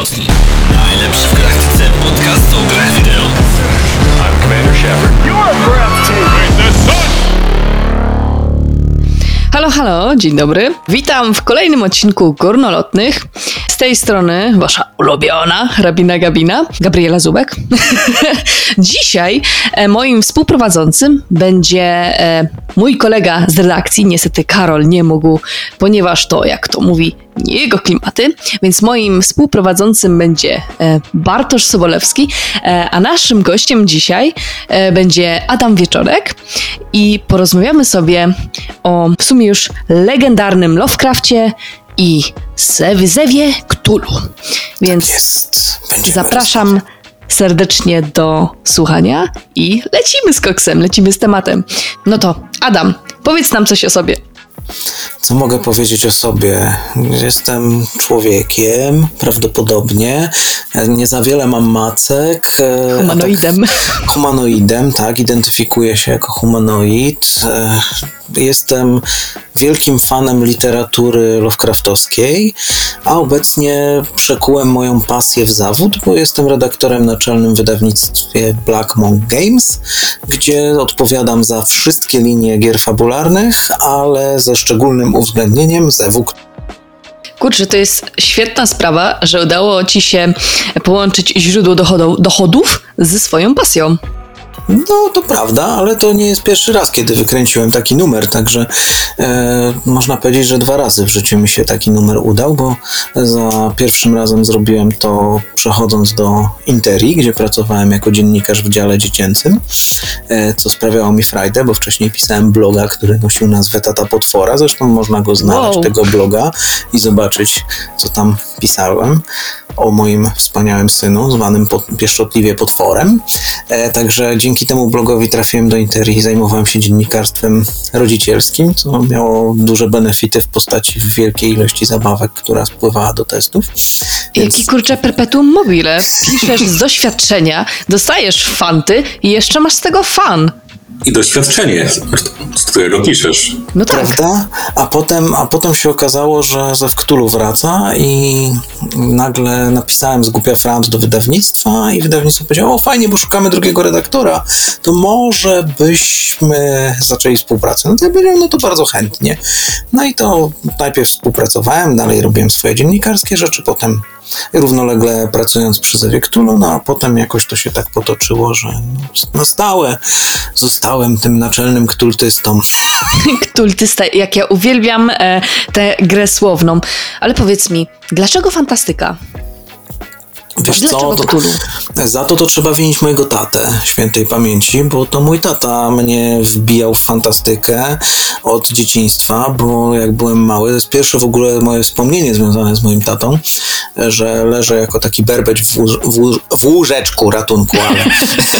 Najlepszy w galaktyce podcast o grach wideo. I'm Commander Shepard. You're breathtaking. The sun Halo, halo, dzień dobry. Witam w kolejnym odcinku Górnolotnych. Tej strony wasza ulubiona hrabina Gabina, Gabriela Zubek. Dzisiaj e, moim współprowadzącym będzie e, mój kolega z redakcji, niestety Karol nie mógł, ponieważ to, jak to mówi, nie jego klimaty, więc moim współprowadzącym będzie e, Bartosz Sobolewski, a naszym gościem dzisiaj będzie Adam Wieczorek. I porozmawiamy sobie o w sumie już legendarnym Lovecrafcie i Zew- Zewie Cthulhu. Więc. Będziemy zapraszam serdecznie do słuchania i lecimy z koksem, lecimy z tematem. No to Adam, powiedz nam coś o sobie. Co mogę powiedzieć o sobie? Jestem człowiekiem, prawdopodobnie. Nie za wiele mam macek. e, Humanoidem. Tak, humanoidem, tak. Identyfikuję się jako humanoid. E, Jestem wielkim fanem literatury Lovecraftowskiej, a obecnie przekułem moją pasję w zawód, bo jestem redaktorem naczelnym w wydawnictwie Black Monk Games, gdzie odpowiadam za wszystkie linie gier fabularnych, ale ze szczególnym uwzględnieniem Zewu Kurczę, to jest świetna sprawa, że udało ci się połączyć źródło dochodów ze swoją pasją. No, to prawda, ale to nie jest pierwszy raz, kiedy wykręciłem taki numer, także e, można powiedzieć, że dwa razy w życiu mi się taki numer udał, bo za pierwszym razem zrobiłem to przechodząc do Interi, gdzie pracowałem jako dziennikarz w dziale dziecięcym, e, co sprawiało mi frajdę, bo wcześniej pisałem bloga, który nosił nazwę Tata Potwora, zresztą można go znaleźć, Wow. tego bloga i zobaczyć, co tam pisałem o moim wspaniałym synu, zwanym pot, pieszczotliwie potworem. E, także dzięki temu blogowi trafiłem do Interi i zajmowałem się dziennikarstwem rodzicielskim, co miało duże benefity w postaci wielkiej ilości zabawek, która spływała do testów. Więc Jaki kurczę perpetuum mobile. Piszesz z doświadczenia, dostajesz fanty i jeszcze masz z tego fan. I doświadczenie, z którego piszesz. No tak. Prawda? A potem, a potem się okazało, że ze Wktulu wraca i nagle napisałem z Głupia Frant do wydawnictwa i wydawnictwo powiedziało, o fajnie, bo szukamy drugiego redaktora, to może byśmy zaczęli współpracę. No to ja powiedziałem, no to bardzo chętnie. No i to najpierw współpracowałem, dalej robiłem swoje dziennikarskie rzeczy, potem równolegle pracując przy Zewie no a potem jakoś to się tak potoczyło, że no, na stałe zostałem tym naczelnym ktultystą. Ktultysta, jak ja uwielbiam e, tę grę słowną. Ale powiedz mi, dlaczego fantastyka? Wiesz Dlaczego co, to, za to to trzeba winić mojego tatę świętej pamięci, bo to mój tata mnie wbijał w fantastykę od dzieciństwa, bo jak byłem mały, to jest pierwsze w ogóle moje wspomnienie związane z moim tatą, że leżę jako taki berbeć w, w, w łóżeczku ratunku, ale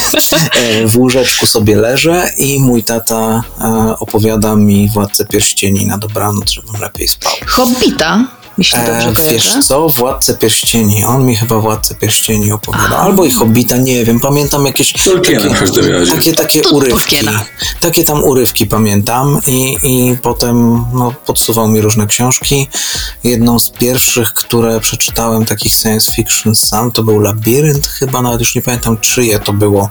w łóżeczku sobie leżę i mój tata e, opowiada mi Władcę Pierścieni na dobranoc, żebym lepiej spał. Hobbita, jeśli dobrze E, kojarzę. wiesz co, Władcę Pierścieni, on mi chyba Władcę Pierścieni opowiada, albo i Hobbita, nie wiem, pamiętam jakieś Tolkiena w każdym razie. takie, takie To urywki, Tolkiena. takie tam urywki pamiętam i, i potem no, podsuwał mi różne książki. Jedną z pierwszych, które przeczytałem takich science fiction sam, to był Labirynt chyba, nawet już nie pamiętam czyje to było,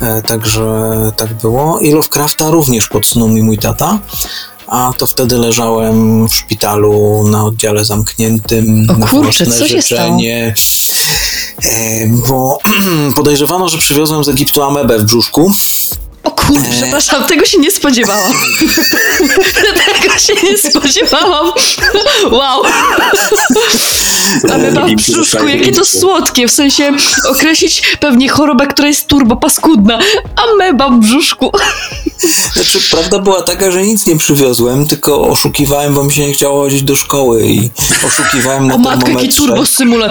e, także tak było i Lovecrafta również podsunął mi mój tata. A to wtedy leżałem w szpitalu na oddziale zamkniętym. O na kurczę, co się życzenie. E, Bo podejrzewano, że przywiozłem z Egiptu amebę w brzuszku. O kurde, przepraszam, tego się nie spodziewałam. tego się nie spodziewałam. Wow. Ameba w brzuszku, jakie to słodkie, w sensie określić pewnie chorobę, która jest turbo paskudna. Ameba w brzuszku. Znaczy, prawda była taka, że nic nie przywiozłem, tylko oszukiwałem, bo mi się nie chciało chodzić do szkoły i oszukiwałem na O matko, jaki termometrze. turbo symule.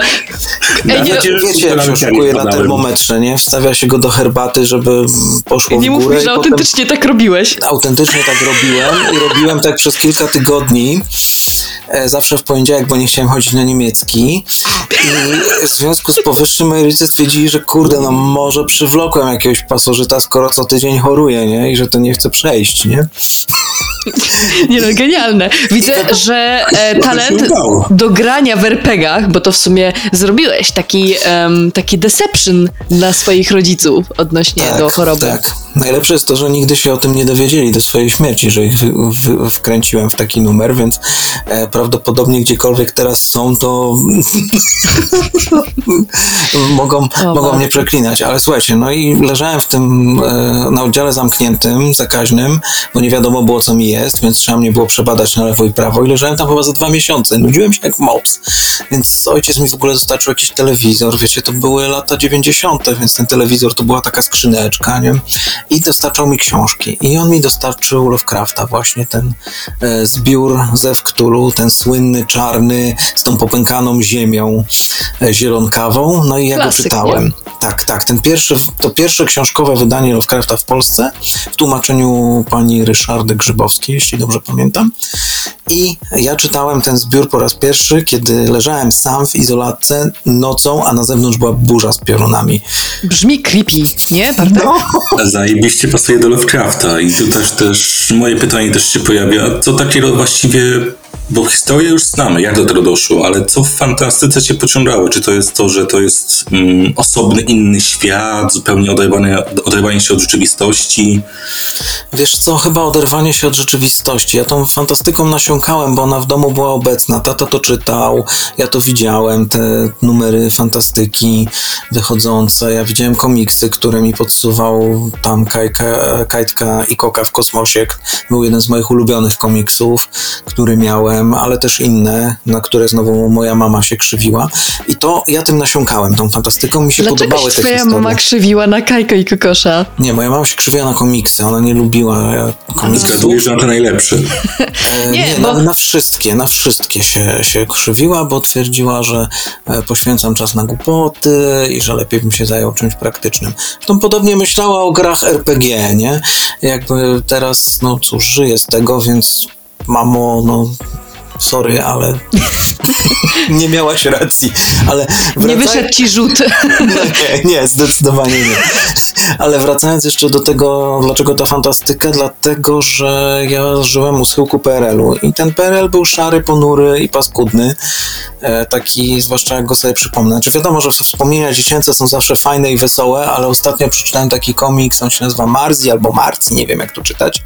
Ej, nie, Wiecie, jak się oszukuje na termometrze, nie? Wstawia się go do herbaty, żeby poszło w mów górę mi, że autentycznie tak robiłeś. autentycznie tak robiłem i robiłem tak przez kilka tygodni. e, Zawsze w poniedziałek, bo nie chciałem chodzić na niemiecki. I w związku z powyższym moi rodzice stwierdzili, że kurde, no może przywlokłem jakiegoś pasożyta, skoro co tydzień choruję, nie? I że to nie chce przejść, nie? Nie no, genialne. Widzę, że e, talent do grania w RPGach, bo to w sumie zrobiłeś taki, em, taki deception dla swoich rodziców odnośnie do choroby. Tak. Najlepsze jest to, że nigdy się o tym nie dowiedzieli do swojej śmierci, że ich wy, wkręciłem w taki numer, więc e, prawdopodobnie gdziekolwiek teraz są, to mogą, mogą mnie przeklinać. Ale słuchajcie, no i leżałem w tym e, na oddziale zamkniętym, zakaźnym, bo nie wiadomo było, co mi jest, więc trzeba mnie było przebadać na lewo i prawo i leżałem tam chyba za dwa miesiące. Nudziłem się jak mops. Więc ojciec mi w ogóle dostarczył jakiś telewizor, wiecie, to były lata 90., więc ten telewizor to była taka skrzyneczka, nie? I dostarczał mi książki. I on mi dostarczył Lovecrafta, właśnie ten e, zbiór ze Cthulhu, ten słynny, czarny, z tą popękaną ziemią e, zielonkawą. No i ja Klasyk, go czytałem. Tak, tak. Ten pierwszy, to pierwsze książkowe wydanie Lovecrafta w Polsce w tłumaczeniu pani Ryszardy Grzybowskiej, jeśli dobrze pamiętam. I ja czytałem ten zbiór po raz pierwszy, kiedy leżałem sam w izolatce nocą, a na zewnątrz była burza z piorunami. Brzmi creepy, nie, Bartek? No. Zajebiście pasuje do Lovecrafta i tu też, też moje pytanie też się pojawia. Co takiego właściwie, bo historię już znamy, jak do tego doszło, ale co w fantastyce cię pociągało? Czy to jest to, że to jest mm, osobny, inny świat, zupełnie oderwanie, oderwanie się od rzeczywistości? Wiesz co, chyba oderwanie się od rzeczywistości. Ja tą fantastyką nasiąkałem, bo ona w domu była obecna. Tata to czytał, ja to widziałem, te numery fantastyki wychodzące. Ja widziałem komiksy, które mi podsuwał tam Kajka, Kajtka i Koka w kosmosie. Był jeden z moich ulubionych komiksów, który miałem, ale też inne, na które znowu moja mama się krzywiła. I to ja tym nasiąkałem, tą fantastyką. Mi się Dlaczego podobały się te twoja historie. mama krzywiła na Kajko i Kokosza? Nie, moja mama się krzywiła na komiksy. Ona nie lubiła komiksów. Zgaduję, że na te najlepsze. E, Nie, Nie, bo- na, na wszystkie, na wszystkie się, się krzywiła, bo twierdziła, że e, poświęcam czas na głupoty i że lepiej bym się zajął czymś praktycznym. Zresztą podobnie myślała o grach RPG, nie? Jakby teraz, no cóż, żyję z tego, więc mamo, no sorry, ale nie miałaś racji. Ale Nie wracaj- wyszedł ci rzut. nie, nie, zdecydowanie nie. Ale wracając jeszcze do tego, dlaczego ta fantastyka, dlatego, że ja żyłem u schyłku PRL-u i ten PRL był szary, ponury i paskudny. E, taki, zwłaszcza jak go sobie przypomnę. Znaczy wiadomo, że wspomnienia dziecięce są zawsze fajne i wesołe, ale ostatnio przeczytałem taki komiks, on się nazywa Marzi albo Marci, nie wiem jak to czytać.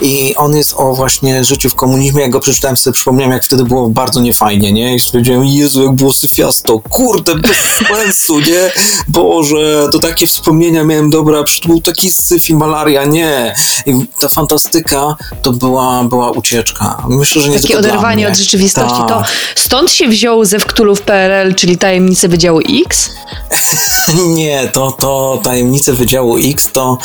I on jest o właśnie życiu w komunizmie. Jak go przeczytałem, sobie przypomniałem, jak wtedy było bardzo niefajnie, nie? I stwierdziłem, Jezu, jak było syfiasto, kurde, bez sensu, nie? Boże, to takie wspomnienia miałem, dobra, przecież to był taki syf i malaria, nie. I ta fantastyka to była, była ucieczka. Myślę, że nie Takie oderwanie od rzeczywistości. Tak. To stąd się wziął ze Wktulu w PRL, czyli tajemnice Wydziału X? Nie, to, to tajemnice Wydziału X, to,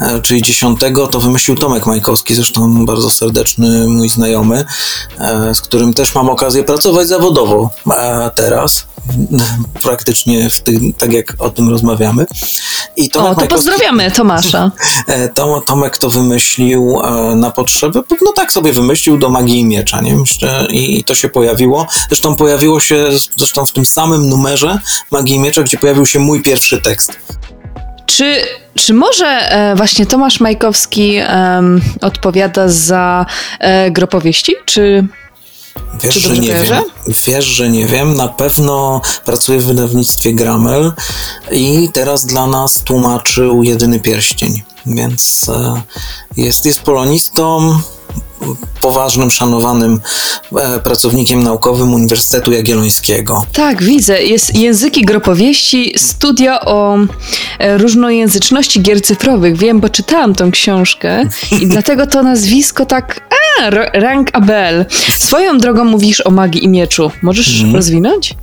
e, czyli 10, to wymyślił Tomek Majkowski, zresztą bardzo serdeczny mój znajomy, e, z którym też mam okazję pracować zawodowo teraz, praktycznie w tym, tak jak o tym rozmawiamy. I Tomek O, to pozdrawiamy Tomasza. E, Tom, Tomek to wymyślił e, na potrzeby, no tak sobie wymyślił do magii i miecza, nie? I, to się pojawiło. Zresztą pojawiło się zresztą w tym samym numerze magii i miecza, gdzie pojawił się mój pierwszy tekst. Czy, czy może e, właśnie Tomasz Majkowski odpowiada za e, gropowieści? Czy Wiesz, że nie kojarzę? wiem. Wiesz, że nie wiem. Na pewno pracuje w wydawnictwie Gramel i teraz dla nas tłumaczył Jedyny Pierścień. Więc e, jest, jest polonistą, poważnym, szanowanym e, pracownikiem naukowym Uniwersytetu Jagiellońskiego. Tak, widzę. Jest języki gropowieści, studia o e, różnojęzyczności gier cyfrowych. Wiem, bo czytałam tą książkę i dlatego to nazwisko tak... A, Rank Abel. Swoją drogą mówisz o magii i mieczu. Możesz rozwinąć?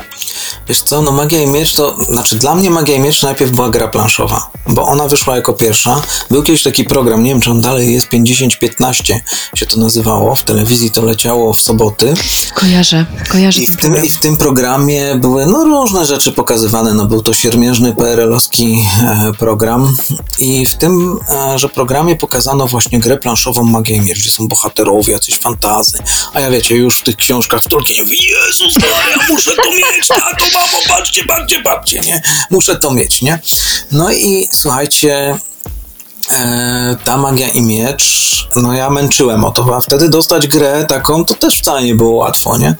Wiesz co, no Magia i Miecz to, znaczy dla mnie Magia i Miecz najpierw była gra planszowa, bo ona wyszła jako pierwsza. Był kiedyś taki program, nie wiem czy on dalej jest, 5015 się to nazywało, w telewizji to leciało w soboty. Kojarzę, kojarzę I w, tym. I w tym programie były no, różne rzeczy pokazywane. No, był to siermierzny PRL-owski e, program. I w tym, e, że programie pokazano właśnie grę planszową Magia i Miecz, gdzie są bohaterowie, jacyś fantazy. A ja wiecie, już w tych książkach w Tolkienie mówię, Jezus Maria, muszę to mieć, tato, mamo, patrzcie, patrzcie, patrzcie, nie? Muszę to mieć, nie? No i słuchajcie, E, ta magia i miecz, no ja męczyłem o to, a wtedy dostać grę taką to też wcale nie było łatwo, nie?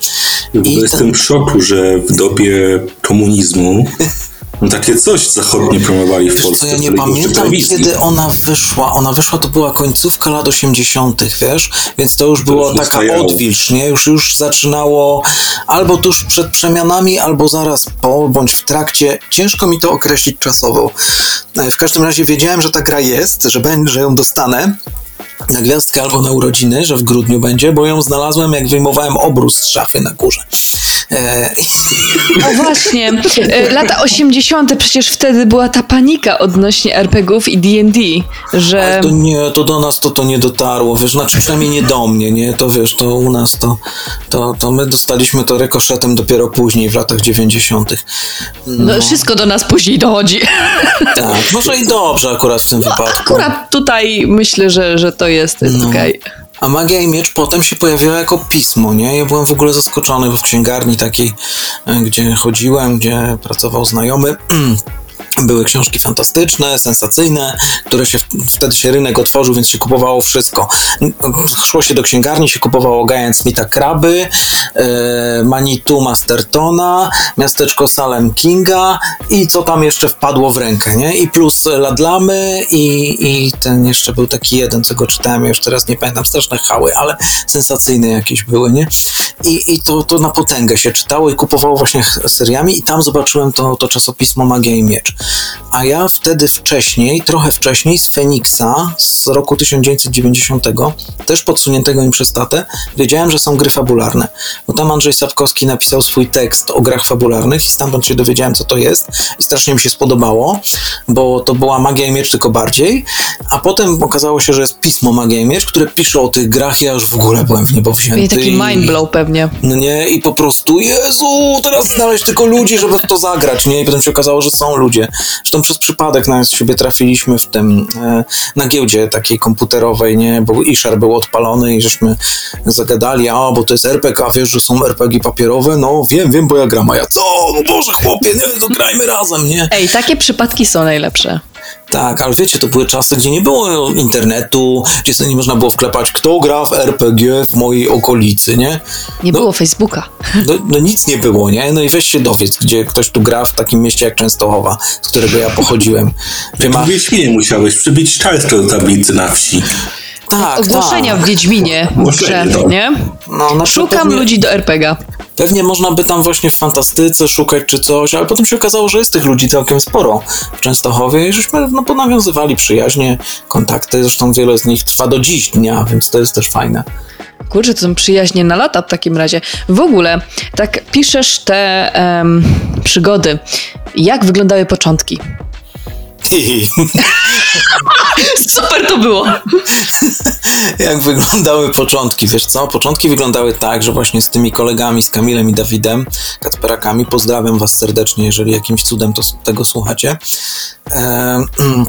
Ogóle I jestem w szoku, że w dobie komunizmu no takie coś zachodnie promowali w Wiesz Polsce. co, ja nie pamiętam, kiedy ona wyszła. Ona wyszła, to była końcówka lat 80., wiesz? Więc to już było już taka odwilż, nie? Już, już zaczynało albo tuż przed przemianami, albo zaraz po, bądź w trakcie. Ciężko mi to określić czasowo. E, W każdym razie wiedziałem, że ta gra jest, że, będzie, że ją dostanę na gwiazdkę albo na urodziny, że w grudniu będzie, bo ją znalazłem, jak wyjmowałem obrus z szafy na górze. E, No właśnie, e, lata 80. przecież wtedy była ta panika odnośnie RPGów i D&D, że... Ale to nie, to do nas to, to nie dotarło, wiesz, znaczy przynajmniej nie do mnie, nie, to wiesz, to u nas to, to, to my dostaliśmy to rekoszetem dopiero później, w latach 90. No, wszystko do nas później dochodzi. Tak, może i dobrze akurat w tym wypadku. Akurat tutaj myślę, że, że to jest, jest No. okej. A Magia i Miecz potem się pojawiła jako pismo, nie? Ja byłem w ogóle zaskoczony, bo w księgarni takiej, e, gdzie chodziłem, gdzie pracował znajomy, były książki fantastyczne, sensacyjne, które się, wtedy się rynek otworzył, więc się kupowało wszystko. Szło się do księgarni, się kupowało Giant Smitha Kraby, e, Manitou Mastertona, Miasteczko Salem Kinga i co tam jeszcze wpadło w rękę, nie? I plus Ladlamy i, i ten jeszcze był taki jeden, co go czytałem, już teraz nie pamiętam, straszne hały, ale sensacyjne jakieś były, nie? I, i to, to na potęgę się czytało i kupowało właśnie seriami i tam zobaczyłem to, to czasopismo Magia i Miecz. A ja wtedy wcześniej, trochę wcześniej z Feniksa z roku 1990, też podsuniętego im przez tatę, wiedziałem, że są gry fabularne. Bo tam Andrzej Sapkowski napisał swój tekst o grach fabularnych i stamtąd się dowiedziałem, co to jest i strasznie mi się spodobało, bo to była Magia i Miecz tylko bardziej, a potem okazało się, że jest pismo Magia i Miecz, które pisze o tych grach, ja już w ogóle byłem w niebo wzięty. I taki mindblow pewnie. No nie, i po prostu, Jezu, teraz znaleźć tylko ludzi, żeby w to zagrać, nie? I potem się okazało, że są ludzie. Zresztą przez przypadek na siebie trafiliśmy w tym, e, na giełdzie takiej komputerowej, nie? Bo Ishar był odpalony i żeśmy zagadali, a, bo to jest RPG, a wiesz, że są RPG papierowe? No, wiem, wiem, bo ja gram, a ja, co? No Boże, chłopie, nie, to grajmy razem, nie? Ej, takie przypadki są najlepsze. Tak, ale wiecie, to były czasy, gdzie nie było internetu, gdzie sobie nie można było wklepać, kto gra w RPG w mojej okolicy, nie? Nie No. było Facebooka. No, no nic nie było, nie? No i weź się dowiedz, gdzie ktoś tu gra w takim mieście jak Częstochowa, z którego ja pochodziłem. Gdzie ma... W Wiedźminie musiałeś przybić czarkę do tablicy na wsi. Tak, Ogłoszenia tak. w Wiedźminie, Ogłoszenie, że, no. nie? No, Szukam pewnie, ludzi do RPGa. Pewnie można by tam właśnie w fantastyce szukać czy coś, ale potem się okazało, że jest tych ludzi całkiem sporo w Częstochowie i żeśmy no, ponawiązywali przyjaźnie, kontakty. Zresztą wiele z nich trwa do dziś dnia, więc to jest też fajne. Kurczę, to są przyjaźnie na lata w takim razie. W ogóle, tak piszesz te przygody. Jak wyglądały początki? Super to było! Jak wyglądały początki, wiesz co? Początki wyglądały tak, że właśnie z tymi kolegami, z Kamilem i Dawidem, Kacperakami, pozdrawiam was serdecznie, jeżeli jakimś cudem to, tego słuchacie. Ehm,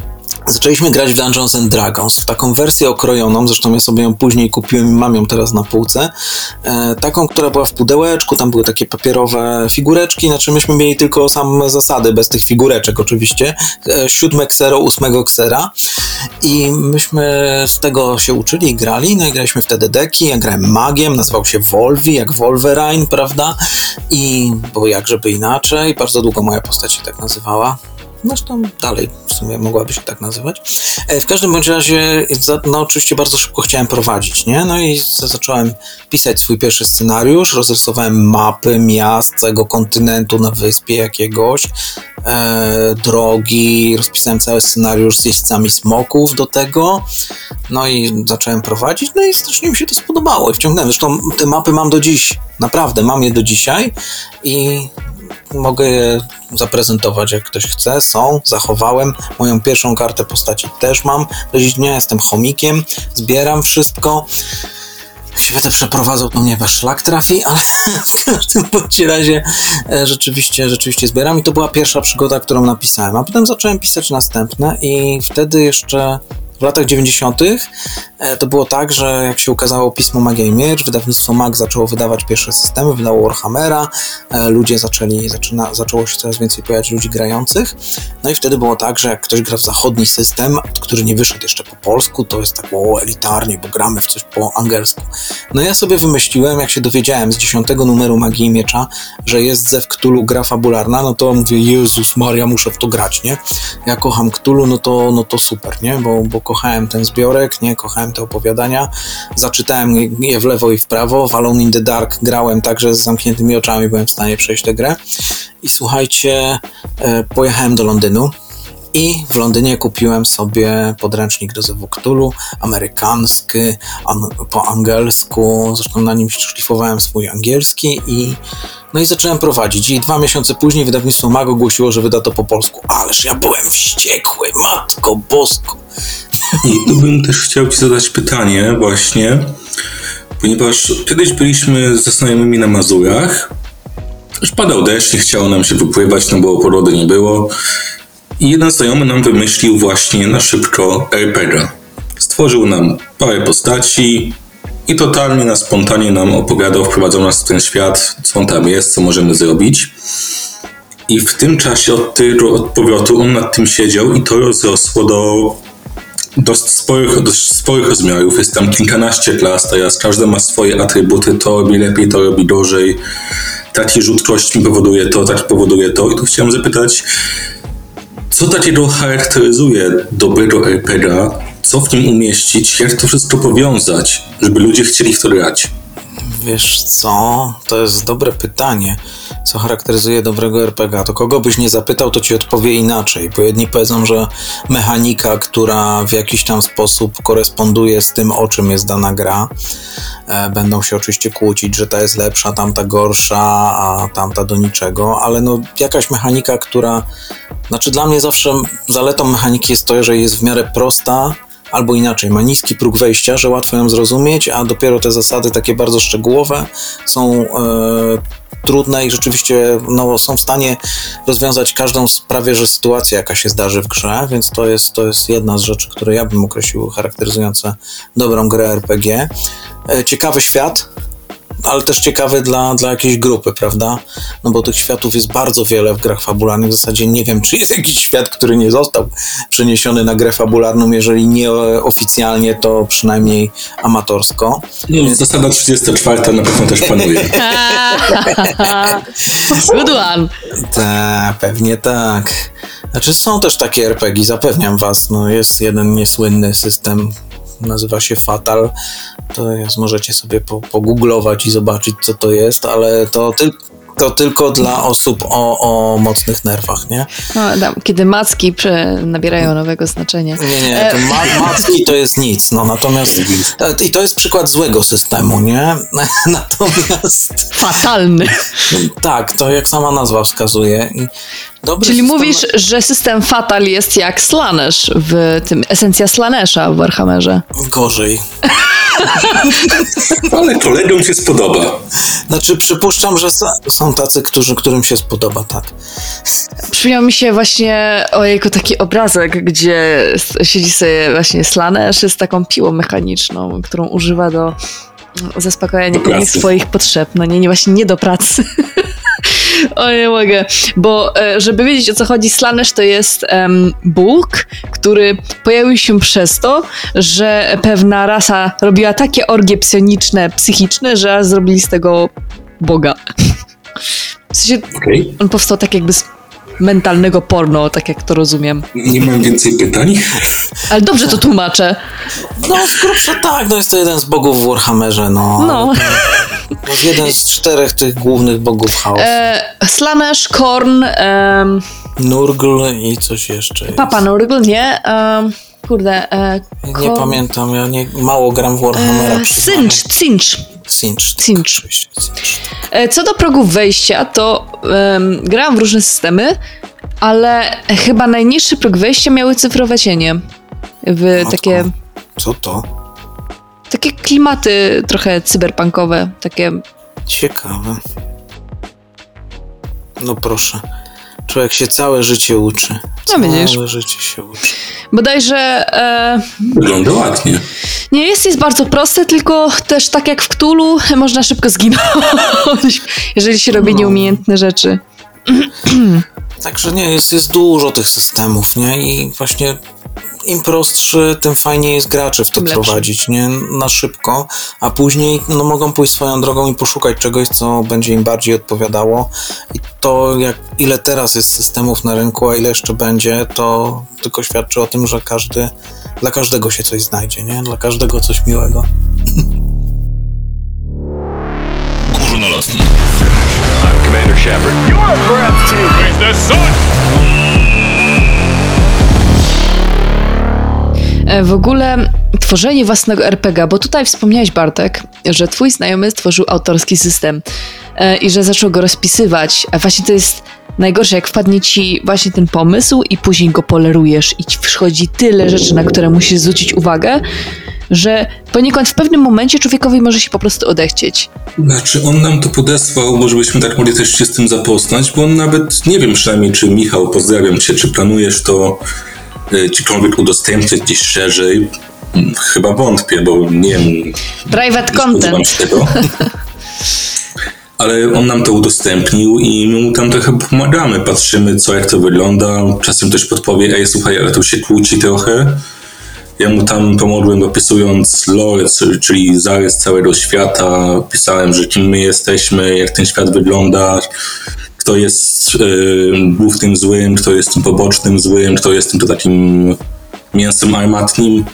Zaczęliśmy grać w Dungeons and Dragons, w taką wersję okrojoną, zresztą ja sobie ją później kupiłem i mam ją teraz na półce. E, taką, która była w pudełeczku, tam były takie papierowe figureczki, znaczy myśmy mieli tylko same zasady, bez tych figureczek oczywiście. E, siódme ksero, ósmego ksera. I myśmy z tego się uczyli i grali, no i graliśmy wtedy deki, ja grałem magiem, nazywał się Volvi, jak Wolverine, prawda? I, bo jak żeby inaczej, bardzo długo moja postać się tak nazywała. Zresztą dalej w sumie mogłaby się tak nazywać. E, W każdym bądź razie, no oczywiście bardzo szybko chciałem prowadzić, nie? No i zacząłem pisać swój pierwszy scenariusz, rozrysowałem mapy miast, całego kontynentu na wyspie jakiegoś, e, drogi, rozpisałem cały scenariusz z jeźdźcami smoków do tego, no i zacząłem prowadzić, no i strasznie mi się to spodobało i wciągnąłem. Zresztą te mapy mam do dziś, naprawdę, mam je do dzisiaj i mogę je zaprezentować, jak ktoś chce. Są, zachowałem. Moją pierwszą kartę postaci też mam. Do dziś dnia jestem chomikiem, zbieram wszystko. Jak będę przeprowadzał, to mnie chyba szlak trafi, ale w każdym bądź razie e, rzeczywiście, rzeczywiście zbieram i to była pierwsza przygoda, którą napisałem. A potem zacząłem pisać następne i wtedy jeszcze W latach 90. e, to było tak, że jak się ukazało pismo Magia i Miecz, wydawnictwo Mag zaczęło wydawać pierwsze systemy, wydało Warhammera, e, ludzie zaczęli, zaczyna, zaczęło się coraz więcej pojawiać ludzi grających. No i wtedy było tak, że jak ktoś gra w zachodni system, który nie wyszedł jeszcze po polsku, to jest tak o, elitarnie, bo gramy w coś po angielsku. No ja sobie wymyśliłem, jak się dowiedziałem z dziesiątego numeru Magii i Miecza, że jest ze Cthulhu gra fabularna, no to mówię, Jezus Maria, muszę w to grać, nie? Ja kocham Cthulhu, no to, no to super, nie? Bo, bo kochałem ten zbiorek, nie? Kochałem te opowiadania. Zaczytałem je w lewo i w prawo. W Alone in the Dark grałem także z zamkniętymi oczami, byłem w stanie przejść tę grę. I słuchajcie, e, pojechałem do Londynu. I w Londynie kupiłem sobie podręcznik do Zewu amerykański, po angielsku, zresztą na nim szlifowałem swój angielski i no i zacząłem prowadzić. I dwa miesiące później wydawnictwo Mag ogłosiło, że wyda to po polsku. Ależ ja byłem wściekły, matko bosko. I tu bym też chciał Ci zadać pytanie właśnie, ponieważ kiedyś byliśmy ze znajomymi na Mazurach, już padał deszcz, nie chciało nam się wypływać, no bo porody nie było. I jeden znajomy nam wymyślił właśnie na szybko RPG. Stworzył nam parę postaci i totalnie na spontanie nam opowiadał, wprowadzał nas w ten świat, co on tam jest, co możemy zrobić. I w tym czasie od tego od powrotu on nad tym siedział i to rozrosło do dość sporych, dość sporych rozmiarów. Jest tam kilkanaście klas teraz, każda ma swoje atrybuty, to robi lepiej, to robi gorzej. Taki rzut kośćmi powoduje to, taki powoduje to. I tu chciałem zapytać, co takiego charakteryzuje dobrego RPGa? Co w nim umieścić? Jak to wszystko powiązać, żeby ludzie chcieli w to grać? Wiesz co? To jest dobre pytanie. Co charakteryzuje dobrego RPG? To kogo byś nie zapytał, to ci odpowie inaczej. Bo jedni powiedzą, że mechanika, która w jakiś tam sposób koresponduje z tym, o czym jest dana gra, e, będą się oczywiście kłócić, że ta jest lepsza, tamta gorsza, a tamta do niczego, ale no jakaś mechanika, która. Znaczy, dla mnie zawsze zaletą mechaniki jest to, że jest w miarę prosta, albo inaczej, ma niski próg wejścia, że łatwo ją zrozumieć, a dopiero te zasady takie bardzo szczegółowe są e, trudne i rzeczywiście no, są w stanie rozwiązać każdą prawie że sytuację, jaka się zdarzy w grze, więc to jest, to jest jedna z rzeczy, które ja bym określił charakteryzujące dobrą grę RPG. E, ciekawy świat, ale też ciekawy dla, dla jakiejś grupy, prawda? No bo tych światów jest bardzo wiele w grach fabularnych. W zasadzie nie wiem, czy jest jakiś świat, który nie został przeniesiony na grę fabularną, jeżeli nie oficjalnie, to przynajmniej amatorsko. No, zasada 34 na pewno też panuje. Good one. Tak, pewnie tak. Znaczy są też takie RPG, zapewniam was. No jest jeden niesłynny system, nazywa się Fatal. To jest, możecie sobie po, pogooglować i zobaczyć, co to jest, ale to tylko to tylko dla osób o, o mocnych nerwach, nie? No, tam, kiedy macki prze- nabierają nowego znaczenia. Nie, nie, to ma, macki to jest nic, no natomiast e, i to jest przykład złego systemu, nie? Natomiast Fatalny. tak, to jak sama nazwa wskazuje i dobry Czyli system, mówisz, że system Fatal jest jak Slanesh w tym, esencja Slanesha w Warhammerze. gorzej. Ale kolegom się spodoba. Znaczy przypuszczam, że są tacy, którzy, którym się spodoba, tak. Przypomniał mi się właśnie ojejku taki obrazek, gdzie siedzi sobie właśnie Slanesh z taką piłą mechaniczną, którą używa do pracy. pewnych swoich potrzeb. No nie, nie właśnie nie do pracy. O nie mogę, bo e, żeby wiedzieć o co chodzi, Slanesh to jest em, Bóg, który pojawił się przez to, że pewna rasa robiła takie orgie psioniczne, psychiczne, że zrobili z tego Boga. W sensie Okej. on powstał tak jakby z mentalnego porno, tak jak to rozumiem. Nie mam więcej pytań. Ale dobrze to tłumaczę. No z grubsza tak, no jest to jeden z bogów w Warhammerze, no. No. To jest jeden z czterech tych głównych bogów chaosu. E, Slanesh, Korn, em, Nurgl i coś jeszcze jest. Papa Nurgle, nie? Em, kurde. E, Nie Korn- pamiętam, ja nie, mało gram w Warhammera. E. Cinch, Cinch. Cinch. tak, Cinch. E, Co do progów wejścia, to um, grałam w różne systemy, ale chyba najniższy próg wejścia miały cyfrowe cienie. W Matko. takie, Co to? takie klimaty trochę cyberpunkowe, takie Ciekawe. No proszę. Człowiek się całe życie uczy. No widzisz. Całe życie się uczy. Bodajże e, Wygląda ładnie. nie jest, jest bardzo proste, tylko też tak jak w Cthulhu można szybko zginąć, jeżeli się robi nieumiejętne rzeczy. Także nie, jest, jest dużo tych systemów, nie? I właśnie im prostszy, tym fajniej jest graczy w to Lepszy. prowadzić, nie? Na szybko, a później no, mogą pójść swoją drogą i poszukać czegoś, co będzie im bardziej odpowiadało. I to, jak ile teraz jest systemów na rynku, a ile jeszcze będzie, to tylko świadczy o tym, że każdy, dla każdego się coś znajdzie, nie? Dla każdego coś miłego. Górnolotny. I'm Commander Shepard. You're breathtaking. The sun. E, W ogóle tworzenie własnego RPG, bo tutaj wspomniałeś Bartek, że twój znajomy stworzył autorski system e, i że zaczął go rozpisywać. A właśnie to jest najgorsze, jak wpadnie ci właśnie ten pomysł i później go polerujesz i ci przychodzi tyle rzeczy, na które musisz zwrócić uwagę, że poniekąd w pewnym momencie człowiekowi może się po prostu odechcieć. Znaczy, on nam to podesłał, bo żebyśmy tak mogli też się z tym zapoznać, bo on nawet, nie wiem przynajmniej, czy Michał, pozdrawiam cię, czy planujesz to y, gdziekolwiek udostępniać gdzieś szerzej. Mm, Chyba wątpię, bo nie wiem, Private nie content. się tego. Ale on nam to udostępnił i my mu tam trochę pomagamy, patrzymy co, jak to wygląda. Czasem też podpowie, ej słuchaj, ale to się kłóci trochę. Ja mu tam pomogłem opisując lore, czyli zarys całego świata. Pisałem, że kim my jesteśmy, jak ten świat wygląda, kto jest y, głównym złym, kto jest tym pobocznym złym, kto jest tym to takim mięsem armatnim.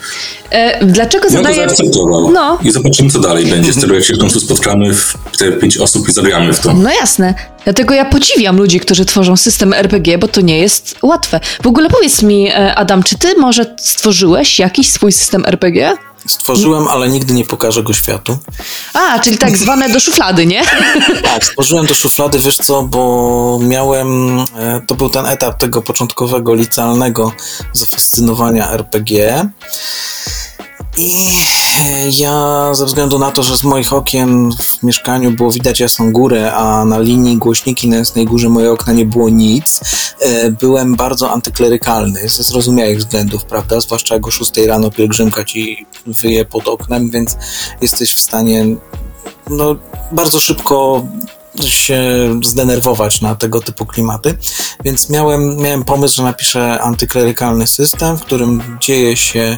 E, dlaczego Ja to zaakceptował. No. I zobaczymy, co dalej będzie z tego, jak się w końcu spotkamy w te pięć osób i zagramy w to. No jasne. Dlatego ja podziwiam ludzi, którzy tworzą system RPG, bo to nie jest łatwe. W ogóle powiedz mi, e, Adam, czy ty może stworzyłeś jakiś swój system RPG? Stworzyłem, ale nigdy nie pokażę go światu. A, czyli tak zwane do szuflady, nie? Tak, stworzyłem do szuflady, wiesz co, bo miałem, e, to był ten etap tego początkowego, licealnego zafascynowania RPG. I ja ze względu na to, że z moich okien w mieszkaniu było widać jasną górę, a na linii głośniki na jasnej górze moje okna nie było nic, e, byłem bardzo antyklerykalny ze zrozumiałych względów, prawda? Zwłaszcza jak o 6 rano pielgrzymka ci wyje pod oknem, więc jesteś w stanie no, bardzo szybko się zdenerwować na tego typu klimaty, więc miałem, miałem pomysł, że napiszę antyklerykalny system, w którym dzieje się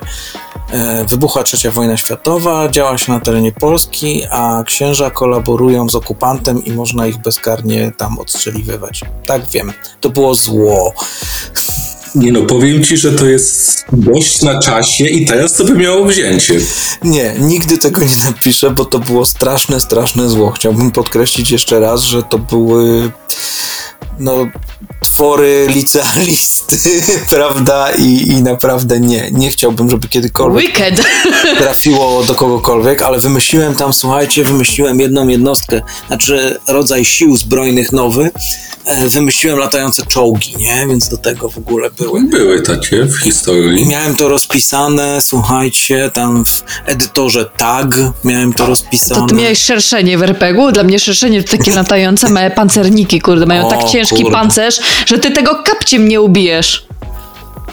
e, wybuchła trzecia wojna światowa, działa się na terenie Polski, a księża kolaborują z okupantem i można ich bezkarnie tam odstrzeliwywać. Tak wiem, to było zło. Nie no, powiem ci, że to jest dość na czasie i teraz to by miało wzięcie. Nie, nigdy tego nie napiszę, bo to było straszne, straszne zło. Chciałbym podkreślić jeszcze raz, że to były no, twory licealisty, prawda? I, I naprawdę nie, nie chciałbym, żeby kiedykolwiek Wicked. trafiło do kogokolwiek, ale wymyśliłem tam, słuchajcie, wymyśliłem jedną jednostkę, znaczy rodzaj sił zbrojnych nowy, wymyśliłem latające czołgi, nie? Więc do tego w ogóle były. Były takie w I historii. miałem to rozpisane, słuchajcie, tam w edytorze tag miałem to rozpisane. To ty miałeś szerszenie w RPG-u? Dla mnie szerszenie to takie latające małe pancerniki, kurde, mają O, tak ciężki kurde. pancerz, że ty tego kapciem nie ubijesz.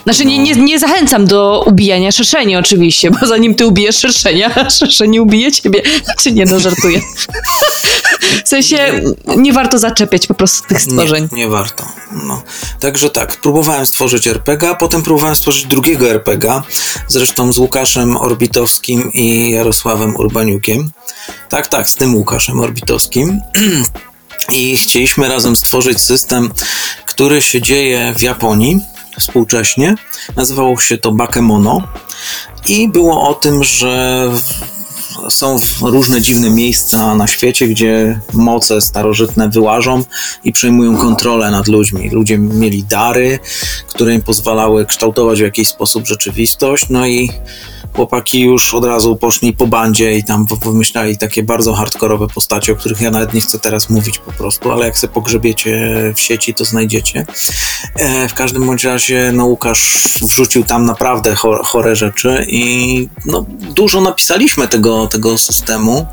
Znaczy, nie, nie, nie zachęcam do ubijania szerszeni oczywiście, bo zanim ty ubijesz szerszenia, szerszenie ubije ciebie. Znaczy, nie no, żartuję. W sensie, nie warto zaczepiać po prostu tych stworzeń. Nie, nie warto. No. Także tak, próbowałem stworzyć RPG, a potem próbowałem stworzyć drugiego RPG, zresztą z Łukaszem Orbitowskim i Jarosławem Urbaniukiem. Tak, tak, z tym Łukaszem Orbitowskim. I chcieliśmy razem stworzyć system, który się dzieje w Japonii współcześnie. Nazywało się to Bakemono. I było o tym, że są różne dziwne miejsca na świecie, gdzie moce starożytne wyłażą i przejmują kontrolę nad ludźmi. Ludzie mieli dary, które im pozwalały kształtować w jakiś sposób rzeczywistość, no i chłopaki już od razu poszli po bandzie i tam wymyślali takie bardzo hardkorowe postacie, o których ja nawet nie chcę teraz mówić po prostu, ale jak sobie pogrzebiecie w sieci, to znajdziecie. E, w każdym bądź razie no, Łukasz wrzucił tam naprawdę cho- chore rzeczy i no, dużo napisaliśmy tego, tego systemu.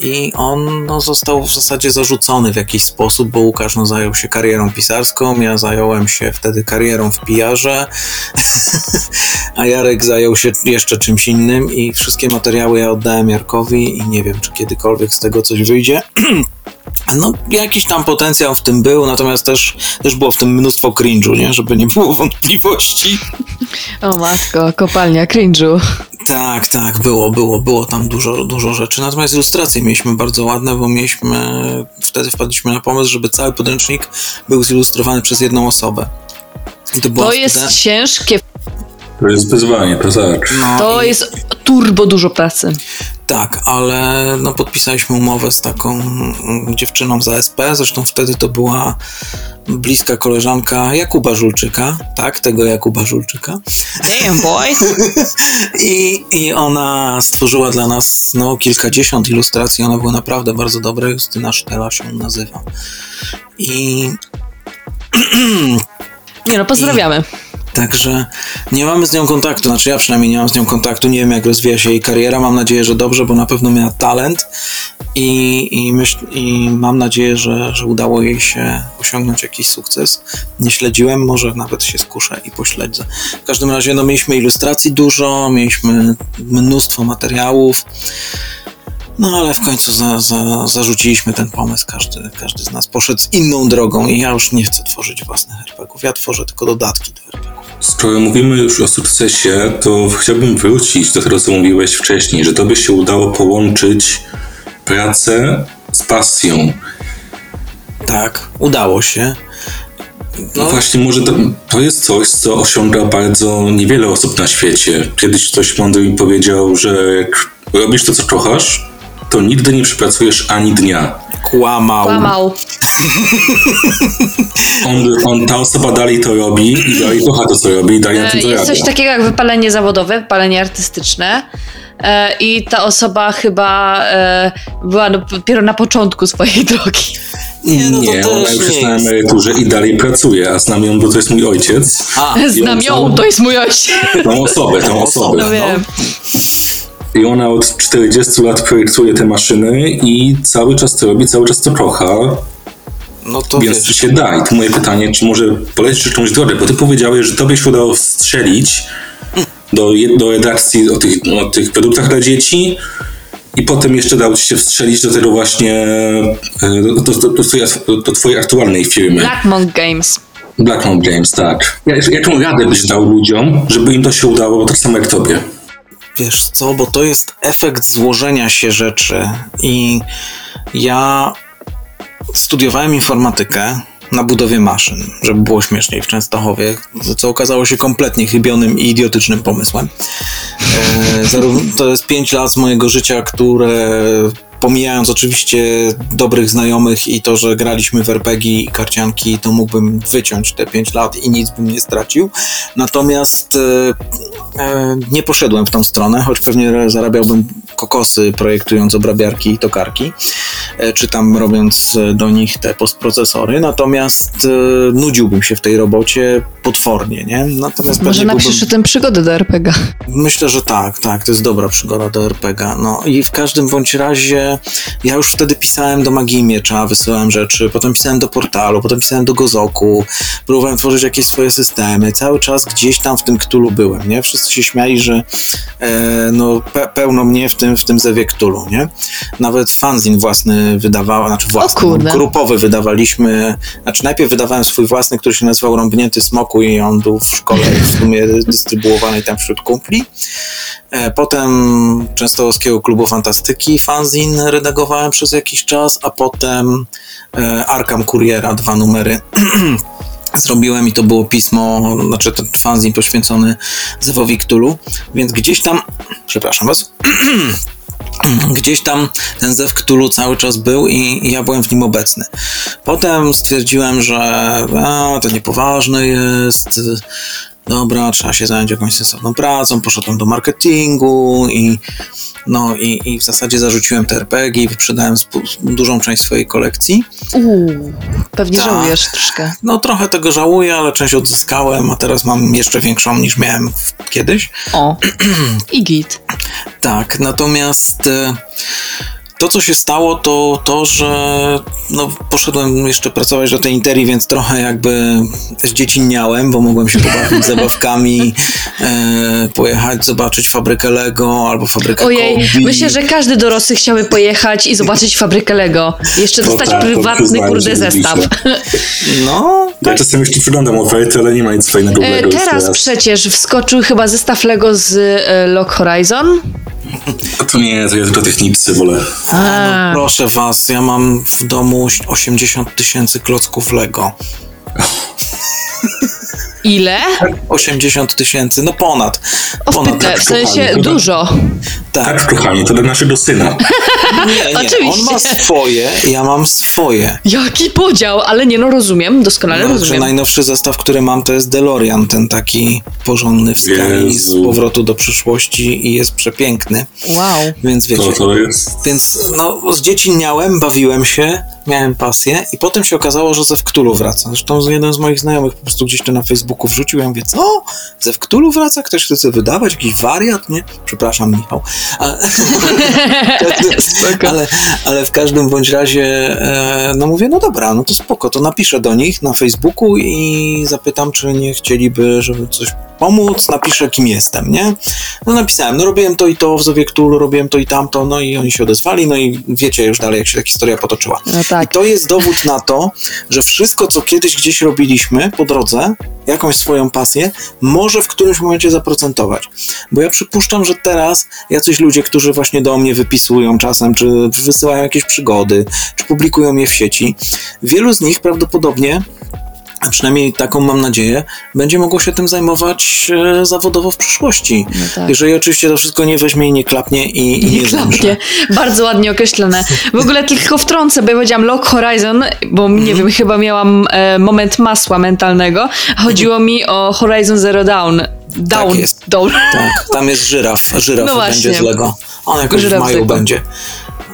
I on no, został w zasadzie zarzucony w jakiś sposób, bo Łukasz no, zajął się karierą pisarską, ja zająłem się wtedy karierą w PR-ze, a Jarek zajął się jeszcze czymś innym i wszystkie materiały ja oddałem Jarkowi i nie wiem, czy kiedykolwiek z tego coś wyjdzie. No, jakiś tam potencjał w tym był, natomiast też, też było w tym mnóstwo cringe'u, nie? Żeby nie było wątpliwości. O matko, kopalnia cringe'u. Tak, tak, było, było, było tam dużo, dużo rzeczy. Natomiast ilustracje mieliśmy bardzo ładne, bo mieliśmy, wtedy wpadliśmy na pomysł, żeby cały podręcznik był zilustrowany przez jedną osobę. I to To jest ciężkie, To jest wyzwanie, to tak. no to i- jest turbo dużo pracy. Tak, ale no podpisaliśmy umowę z taką dziewczyną z ASP, zresztą wtedy to była bliska koleżanka Jakuba Żulczyka, tak, tego Jakuba Żulczyka. Damn, boy. I, I ona stworzyła dla nas no, kilkadziesiąt ilustracji, one były naprawdę bardzo dobre, Justyna Sztela się nazywa. I Nie no, pozdrawiamy. Także nie mamy z nią kontaktu, znaczy ja przynajmniej nie mam z nią kontaktu, nie wiem jak rozwija się jej kariera, mam nadzieję, że dobrze, bo na pewno miała talent i, i, myśl, i mam nadzieję, że, że udało jej się osiągnąć jakiś sukces. Nie śledziłem, może nawet się skuszę i pośledzę. W każdym razie no, mieliśmy ilustracji dużo, mieliśmy mnóstwo materiałów, no ale w końcu za, za, zarzuciliśmy ten pomysł, każdy, każdy z nas poszedł inną drogą i ja już nie chcę tworzyć własnych RPGów, ja tworzę tylko dodatki do RPGów. Skoro mówimy już o sukcesie, to chciałbym wrócić do tego, co mówiłeś wcześniej, że tobie się udało połączyć pracę z pasją. Tak, udało się. No właśnie, może to, to jest coś, co osiąga bardzo niewiele osób na świecie. Kiedyś ktoś mądry mi powiedział, że jak robisz to, co kochasz, to nigdy nie przepracujesz ani dnia. Kłamał. Kłamał. On, on, ta osoba dalej to robi i dalej kocha to, co robi i dalej na tym E, Jest zarabia. coś takiego jak wypalenie zawodowe, wypalenie artystyczne. E, I ta osoba chyba e, była dopiero na początku swojej drogi. Nie, no to Nie, ona już jest na emeryturze i dalej pracuje, a znam ją, bo to jest mój ojciec. A, Znam ją, to jest mój ojciec. Tą osobę, tą osobę. No wiem. I ona od 40 lat projektuje te maszyny i cały czas to robi, cały czas to kocha, no to więc wiesz, czy się da. I tu moje pytanie, czy może polecisz jakąś drogę, bo ty powiedziałeś, że tobie się udało strzelić do, do redakcji o tych, o tych produktach dla dzieci i potem jeszcze dało ci się wstrzelić do tego właśnie, e, do, do, do, do, twojej, do twojej aktualnej firmy. Black Monk Games. Black Mount Games, tak. Jak- Jaką radę byś dał ludziom, żeby im to się udało tak samo jak tobie? Wiesz co, bo to jest efekt złożenia się rzeczy i ja studiowałem informatykę na budowie maszyn, żeby było śmieszniej w Częstochowie, co okazało się kompletnie chybionym i idiotycznym pomysłem. E, to jest pięć lat z mojego życia, które pomijając oczywiście dobrych znajomych i to, że graliśmy w RPG i karcianki, to mógłbym wyciąć te 5 lat i nic bym nie stracił. Natomiast e, e, nie poszedłem w tą stronę, choć pewnie zarabiałbym kokosy projektując obrabiarki i tokarki, e, czy tam robiąc do nich te postprocesory. Natomiast nudziłbym się w tej robocie potwornie, nie? Natomiast Może napiszesz byłbym- tym przygodę do RPG. Myślę, że tak, tak, to jest dobra przygoda do RPG. No i w każdym bądź razie ja już wtedy pisałem do Magii Miecza, wysyłałem rzeczy, potem pisałem do portalu, potem pisałem do Gozoku, próbowałem tworzyć jakieś swoje systemy, cały czas gdzieś tam w tym Ktulu byłem, nie? Wszyscy się śmiali, że e, no pe, pełno mnie w tym, w tym zewie Ktulu, nie? Nawet fanzin własny wydawałem, znaczy własny, no, grupowy wydawaliśmy, znaczy najpierw wydawałem swój własny, który się nazywał Rąbnięty Smoku i on był w szkole w sumie dystrybuowany tam wśród kumpli. E, Potem Częstochowskiego Klubu Fantastyki fanzin redagowałem przez jakiś czas, a potem e, Arkam Kuriera, dwa numery zrobiłem i to było pismo, znaczy ten fanzin poświęcony Zewowi Ktulu, więc gdzieś tam, przepraszam was, gdzieś tam ten Zew Ktulu cały czas był i, i ja byłem w nim obecny. Potem stwierdziłem, że a, to niepoważne jest, dobra, trzeba się zająć jakąś sensowną pracą, poszedłem do marketingu i no i, i w zasadzie zarzuciłem te RPG i wyprzedałem dużą część swojej kolekcji. Uuu, pewnie Tak. żałujesz troszkę. No trochę tego żałuję, ale część odzyskałem, a teraz mam jeszcze większą niż miałem kiedyś. O, i git. Tak, natomiast e, to, co się stało, to to, że no, poszedłem jeszcze pracować do tej Interi, więc trochę jakby zdziecinniałem, bo mogłem się pobawić zabawkami, e, pojechać, zobaczyć fabrykę Lego albo fabrykę Ojej, Kobi. myślę, że każdy dorosły chciałby pojechać i zobaczyć fabrykę Lego. Jeszcze To dostać tak, prywatny, kurde, zestaw. No, Ja czasem jeszcze przyglądam oferty, ale nie ma nic fajnego E, Lego już teraz przecież wskoczył chyba zestaw Lego z e, Lock Horizon. A to nie, to ja tylko techniczny wolę. A, proszę was, ja mam w domu 80 tysięcy klocków Lego. ile? 80 tysięcy, no ponad. O, w, ponad pytle, w sensie dużo. Tak, kochanie, to dla naszego syna. Nie, nie, on Oczywiście. ma swoje, ja mam swoje. Jaki podział, ale nie no, rozumiem, doskonale No, rozumiem. najnowszy zestaw, który mam, to jest DeLorean, ten taki porządny w skali z powrotu do przyszłości i jest przepiękny. Wow. Więc wiecie, To, to jest... więc no, zdziecinniałem, bawiłem się, miałem pasję i potem się okazało, że ze Wktulu wraca. Zresztą jeden z moich znajomych po prostu gdzieś to na Facebooku wrzucił, ja mówię, co? Ze Wktulu wraca? Ktoś chce wydawać? Jakiś wariat? Nie? Przepraszam, Michał. A, Spoko. ale, ale w każdym bądź razie, e, no mówię, no dobra, no to spoko, to napiszę do nich na Facebooku i zapytam, czy nie chcieliby, żeby coś pomóc, napiszę, kim jestem, nie? No napisałem, no robiłem to i to w Zowie Cthulhu, robiłem to i tamto, no i oni się odezwali, no i wiecie już dalej, jak się ta historia potoczyła. No tak. I to jest dowód na to, że wszystko, co kiedyś gdzieś robiliśmy po drodze, jakąś swoją pasję, może w którymś momencie zaprocentować. Bo ja przypuszczam, że teraz jacyś ludzie, którzy właśnie do mnie wypisują czasem, czy wysyłają jakieś przygody, czy publikują je w sieci, wielu z nich prawdopodobnie a przynajmniej taką mam nadzieję, będzie mogło się tym zajmować e, zawodowo w przyszłości. No tak. Jeżeli oczywiście to wszystko nie weźmie i nie klapnie i, i nie, Nie klapnie. Bardzo ładnie określone. W ogóle tylko wtrącę, bo ja powiedziałam Lock Horizon, bo nie wiem, chyba miałam e, moment masła mentalnego. Chodziło mi o Horizon Zero Dawn. Down. Tak jest. Down. Tak, tam jest żyraf. Żyraf No będzie z Lego. On jakoś Żyraf w maju będzie.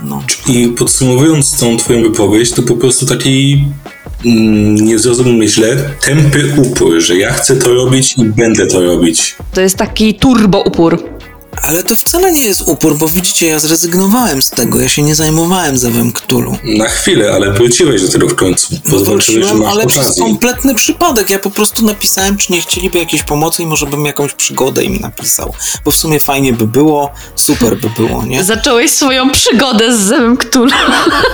No. I podsumowując tą twoją wypowiedź, to po prostu taki mm, nie zrozum źle, tępy upór, że ja chcę to robić i będę to robić. To jest taki turbo upór. Ale to wcale nie jest upór, bo widzicie, ja zrezygnowałem z tego. Ja się nie zajmowałem Zewem Cthulhu. Na chwilę, ale wróciłeś do tego w końcu. Bo zobaczyłeś, że masz ale przez okazję. kompletny przypadek. Ja po prostu napisałem, czy nie chcieliby jakiejś pomocy i może bym jakąś przygodę im napisał. Bo w sumie fajnie by było, super by było, nie? Zacząłeś swoją przygodę z Zewem Cthulhu.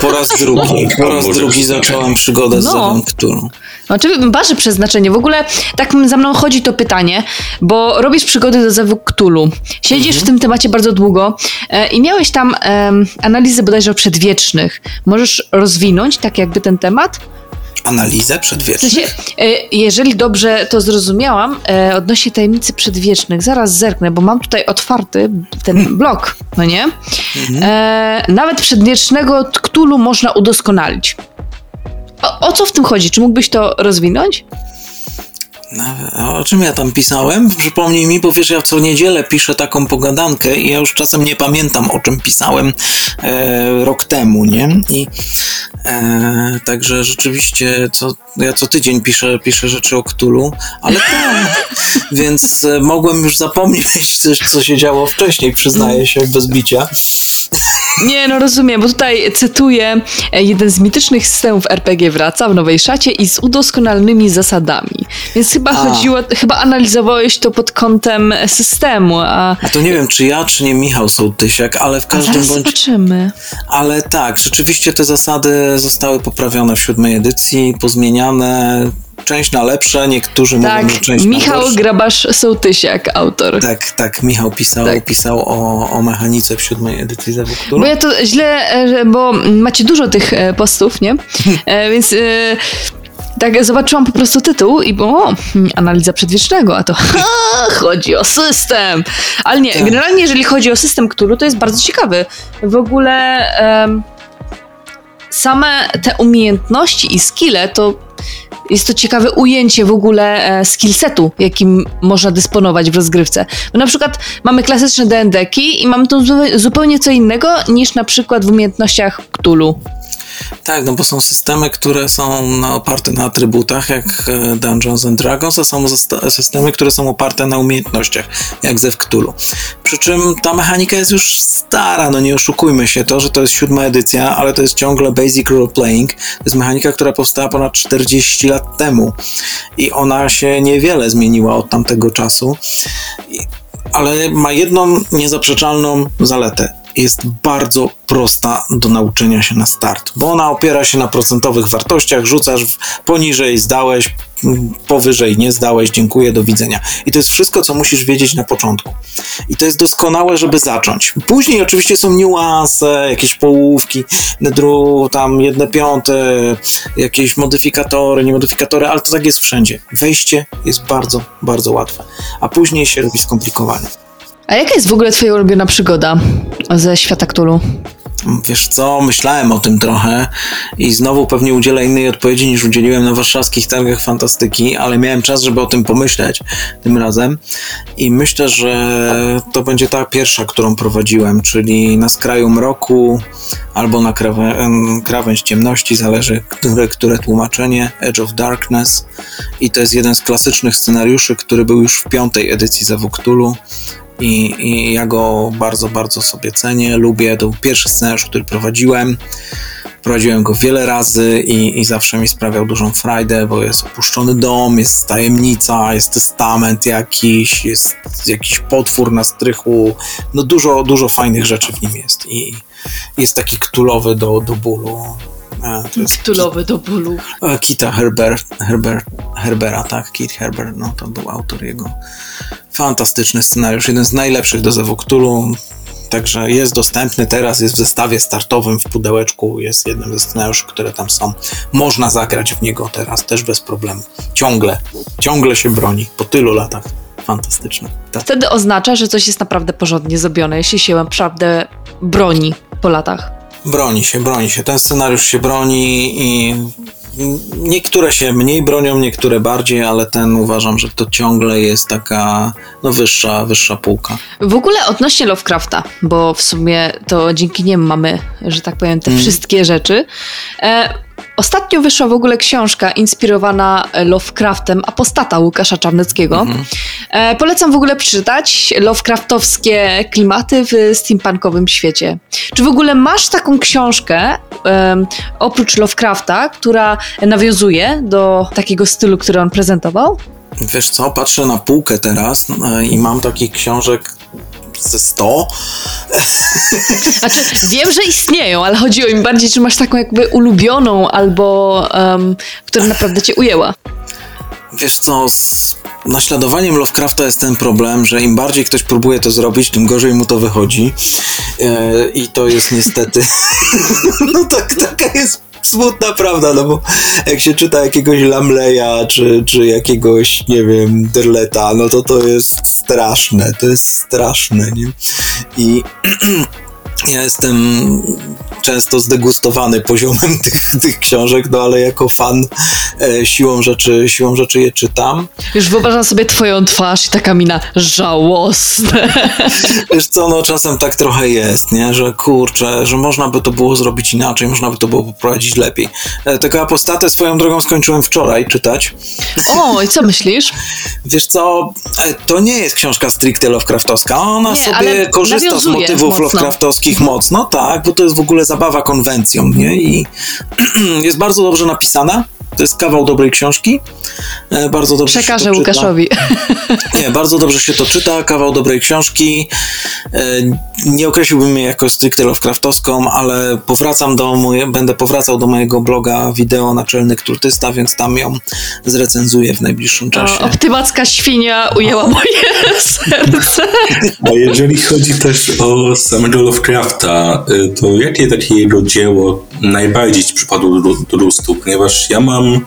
Po raz drugi, po raz drugi zacząłem przygodę z No. Zewem Cthulhu. Oczywiście wasze przeznaczenie. W ogóle tak za mną chodzi to pytanie, bo robisz przygody do Zewu Cthulhu. Siedzisz w tym temacie bardzo długo e, i miałeś tam em, analizę bodajże o przedwiecznych. Możesz rozwinąć tak jakby ten temat? Analizę W przedwieczną. sensie, e, jeżeli dobrze to zrozumiałam, e, odnośnie tajemnicy przedwiecznych, zaraz zerknę, bo mam tutaj otwarty ten blok, no nie? E, nawet przedwiecznego Cthulhu można udoskonalić. O, o co w tym chodzi? Czy mógłbyś to rozwinąć? O czym ja tam pisałem? Przypomnij mi, bo wiesz, ja co niedzielę piszę taką pogadankę i ja już czasem nie pamiętam, o czym pisałem e, rok temu, nie? I e, także rzeczywiście co, ja co tydzień piszę, piszę rzeczy o Ktulu, ale więc e, mogłem już zapomnieć coś, co się działo wcześniej, przyznaję się bez bicia. Nie, no rozumiem, bo tutaj cytuję, e, jeden z mitycznych systemów RPG wraca w nowej szacie i z udoskonalonymi zasadami. Więc chyba A. chodziło, chyba analizowałeś to pod kątem systemu, a, A to nie wiem, czy ja, czy nie Michał Sołtysiak, ale w każdym bądź zobaczymy. Ale tak, rzeczywiście te zasady zostały poprawione w siódmej edycji, pozmieniane, część na lepsze, niektórzy mówią, Tak, że część Michał na gorsze. Grabasz-Sołtysiak, autor. Tak, tak, Michał pisał, Tak. pisał o, o mechanice w siódmej edycji Cthulhu. Bo ja to źle, e, bo macie dużo tych e, postów, nie? E, Więc tak zobaczyłam po prostu tytuł i było, o, hmm, analiza przedwiecznego, a to ha, chodzi o system. Ale nie, Tak. generalnie jeżeli chodzi o system Cthulhu, to jest bardzo ciekawy. W ogóle em, same te umiejętności i skille to jest to ciekawe ujęcie w ogóle e, skillsetu, jakim można dysponować w rozgrywce. Bo na przykład mamy klasyczne D&D-ki i mamy to zu- zupełnie co innego niż na przykład w umiejętnościach Cthulhu. Tak, no bo są systemy, które są no, oparte na atrybutach, jak e, Dungeons and Dragons, a są systemy, które są oparte na umiejętnościach, jak ze Cthulhu. Przy czym ta mechanika jest już stara, no nie oszukujmy się, to, że to jest siódma edycja, ale to jest ciągle basic role playing. To jest mechanika, która powstała ponad 40 lat temu i ona się niewiele zmieniła od tamtego czasu, I, ale ma jedną niezaprzeczalną zaletę jest bardzo prosta do nauczenia się na start, bo ona opiera się na procentowych wartościach, rzucasz poniżej, zdałeś, m, powyżej, nie zdałeś, dziękuję, do widzenia. I to jest wszystko, co musisz wiedzieć na początku. I to jest doskonałe, żeby zacząć. Później oczywiście są niuanse, jakieś połówki, dru, tam jedne piąte, jakieś modyfikatory, nie modyfikatory, ale to tak jest wszędzie. Wejście jest bardzo, bardzo łatwe, a później się robi skomplikowane. A jaka jest w ogóle twoja ulubiona przygoda ze świata Cthulhu? Wiesz co, myślałem o tym trochę i znowu pewnie udzielę innej odpowiedzi niż udzieliłem na warszawskich targach fantastyki, ale miałem czas, żeby o tym pomyśleć tym razem. I myślę, że to będzie ta pierwsza, którą prowadziłem, czyli na skraju mroku albo na krawę, krawędź ciemności, zależy które, które tłumaczenie, Edge of Darkness. I to jest jeden z klasycznych scenariuszy, który był już w piątej edycji Zewu Cthulhu i, i ja go bardzo, bardzo sobie cenię, lubię. To był pierwszy scenariusz, który prowadziłem. Prowadziłem go wiele razy i, i zawsze mi sprawiał dużą frajdę, bo jest opuszczony dom, jest tajemnica, jest testament jakiś, jest jakiś potwór na strychu. No dużo, dużo fajnych rzeczy w nim jest i jest taki ktulowy do, do bólu. E, Cthulhowy do bólu. E, Kita Herber, Herber, Herbera, tak, Kit Herber, no to był autor jego. Fantastyczny scenariusz, jeden z najlepszych do Zewu Cthulhu, także jest dostępny teraz, jest w zestawie startowym w pudełeczku, jest jednym ze scenariuszy, które tam są. Można zagrać w niego teraz też bez problemu. Ciągle, ciągle się broni, po tylu latach. Fantastyczne. Tak. Wtedy oznacza, że coś jest naprawdę porządnie zrobione, jeśli się naprawdę broni po latach. Broni się, broni się. Ten scenariusz się broni i niektóre się mniej bronią, niektóre bardziej, ale ten uważam, że to ciągle jest taka no wyższa, wyższa półka. W ogóle odnośnie Lovecrafta, bo w sumie to dzięki niemu mamy, że tak powiem, te wszystkie rzeczy. E, ostatnio wyszła w ogóle książka inspirowana Lovecraftem Apostata Łukasza Czarneckiego. E, polecam w ogóle przeczytać Lovecraftowskie klimaty w steampunkowym świecie. Czy w ogóle masz taką książkę, oprócz Lovecrafta, która nawiązuje do takiego stylu, który on prezentował? Wiesz co, patrzę na półkę teraz e, i mam takich książek ze 100. Znaczy, wiem, że istnieją, ale chodziło mi bardziej, czy masz taką jakby ulubioną albo um, która naprawdę cię ujęła. Wiesz co, z naśladowaniem Lovecrafta jest ten problem, że im bardziej ktoś próbuje to zrobić, tym gorzej mu to wychodzi. E, I to jest niestety. no tak, taka jest smutna prawda, no bo jak się czyta jakiegoś Lamleya, czy, czy jakiegoś, nie wiem, Derleta, no to to jest straszne, to jest straszne, nie? I ja jestem często zdegustowany poziomem tych, tych książek, no ale jako fan e, siłą, rzeczy, siłą rzeczy je czytam. Już wyobrażam sobie twoją twarz i taka mina żałosne. Wiesz co, no czasem tak trochę jest, nie? Że kurczę, że można by to było zrobić inaczej, można by to było poprowadzić lepiej. E, Tego apostatę swoją drogą skończyłem wczoraj czytać. O, i co myślisz? Wiesz co, e, to nie jest książka stricte Lovecraftowska, ona Nie, sobie korzysta z motywów mocno. Lovecraftowskich mocno, tak, bo to jest w ogóle zabawa konwencją, nie? I jest bardzo dobrze napisana. To jest kawał dobrej książki. E, Bardzo dobrze Przekażę się to czyta. Łukaszowi. Nie, bardzo dobrze się to czyta, kawał dobrej książki. E, Nie określiłbym jej jako stricte Lovecraftowską, ale powracam do moje, będę powracał do mojego bloga wideo Naczelny Kultysta, więc tam ją zrecenzuję w najbliższym O, czasie. optymacka świnia ujęła moje serce. A jeżeli chodzi też o samego Lovecrafta, y, to jakie takie jego dzieło najbardziej ci przypadło do, do gustu? Ponieważ ja mam,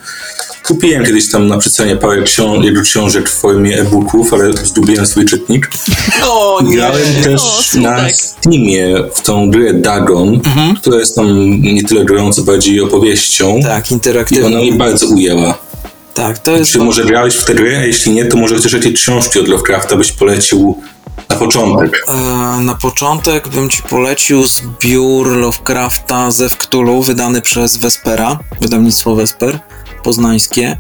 kupiłem kiedyś tam na przecenie parę książ- książek w formie e-booków, ale zgubiłem swój czytnik. O nie! Grałem też O, na Steamie w tą grę Dagon, która jest tam nie tyle grą, co bardziej opowieścią. Tak, I interaktywnie. ona mnie bardzo ujęła. Tak, to jest... Czy może grałeś w tę grę? A jeśli nie, to może też jakieś książki od Lovecrafta byś polecił Na początek. E, Na początek bym ci polecił zbiór Lovecrafta ze wydany przez Vespera, wydawnictwo Vesper poznańskie,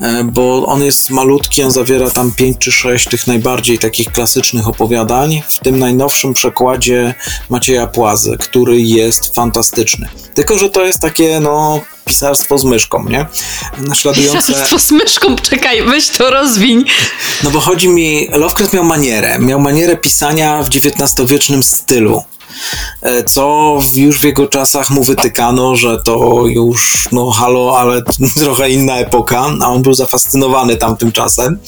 e, bo on jest malutki, on zawiera tam pięć czy sześć tych najbardziej takich klasycznych opowiadań, w tym najnowszym przekładzie Macieja Płazy, który jest fantastyczny. Tylko, że to jest takie, no, pisarstwo z myszką, nie? Naśladujące... Pisarstwo z myszką, czekaj, weź to rozwiń. No bo chodzi mi, Lovecraft miał manierę, miał manierę pisania w XIX-wiecznym stylu. E, Co już w jego czasach mu wytykano, że to już, no halo, ale trochę inna epoka, a on był zafascynowany tamtym czasem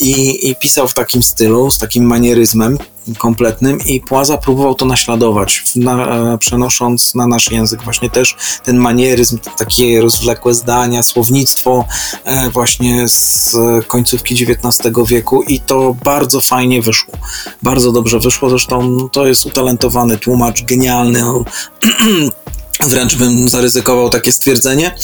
i, i pisał w takim stylu, z takim manieryzmem kompletnym i Płaza próbował to naśladować, na, e, przenosząc na nasz język właśnie też ten manieryzm, takie rozwlekłe zdania, słownictwo e, właśnie z końcówki XIX wieku i to bardzo fajnie wyszło. Bardzo dobrze wyszło, zresztą to jest utalentowany tłumacz, genialny. Wręcz bym zaryzykował takie stwierdzenie,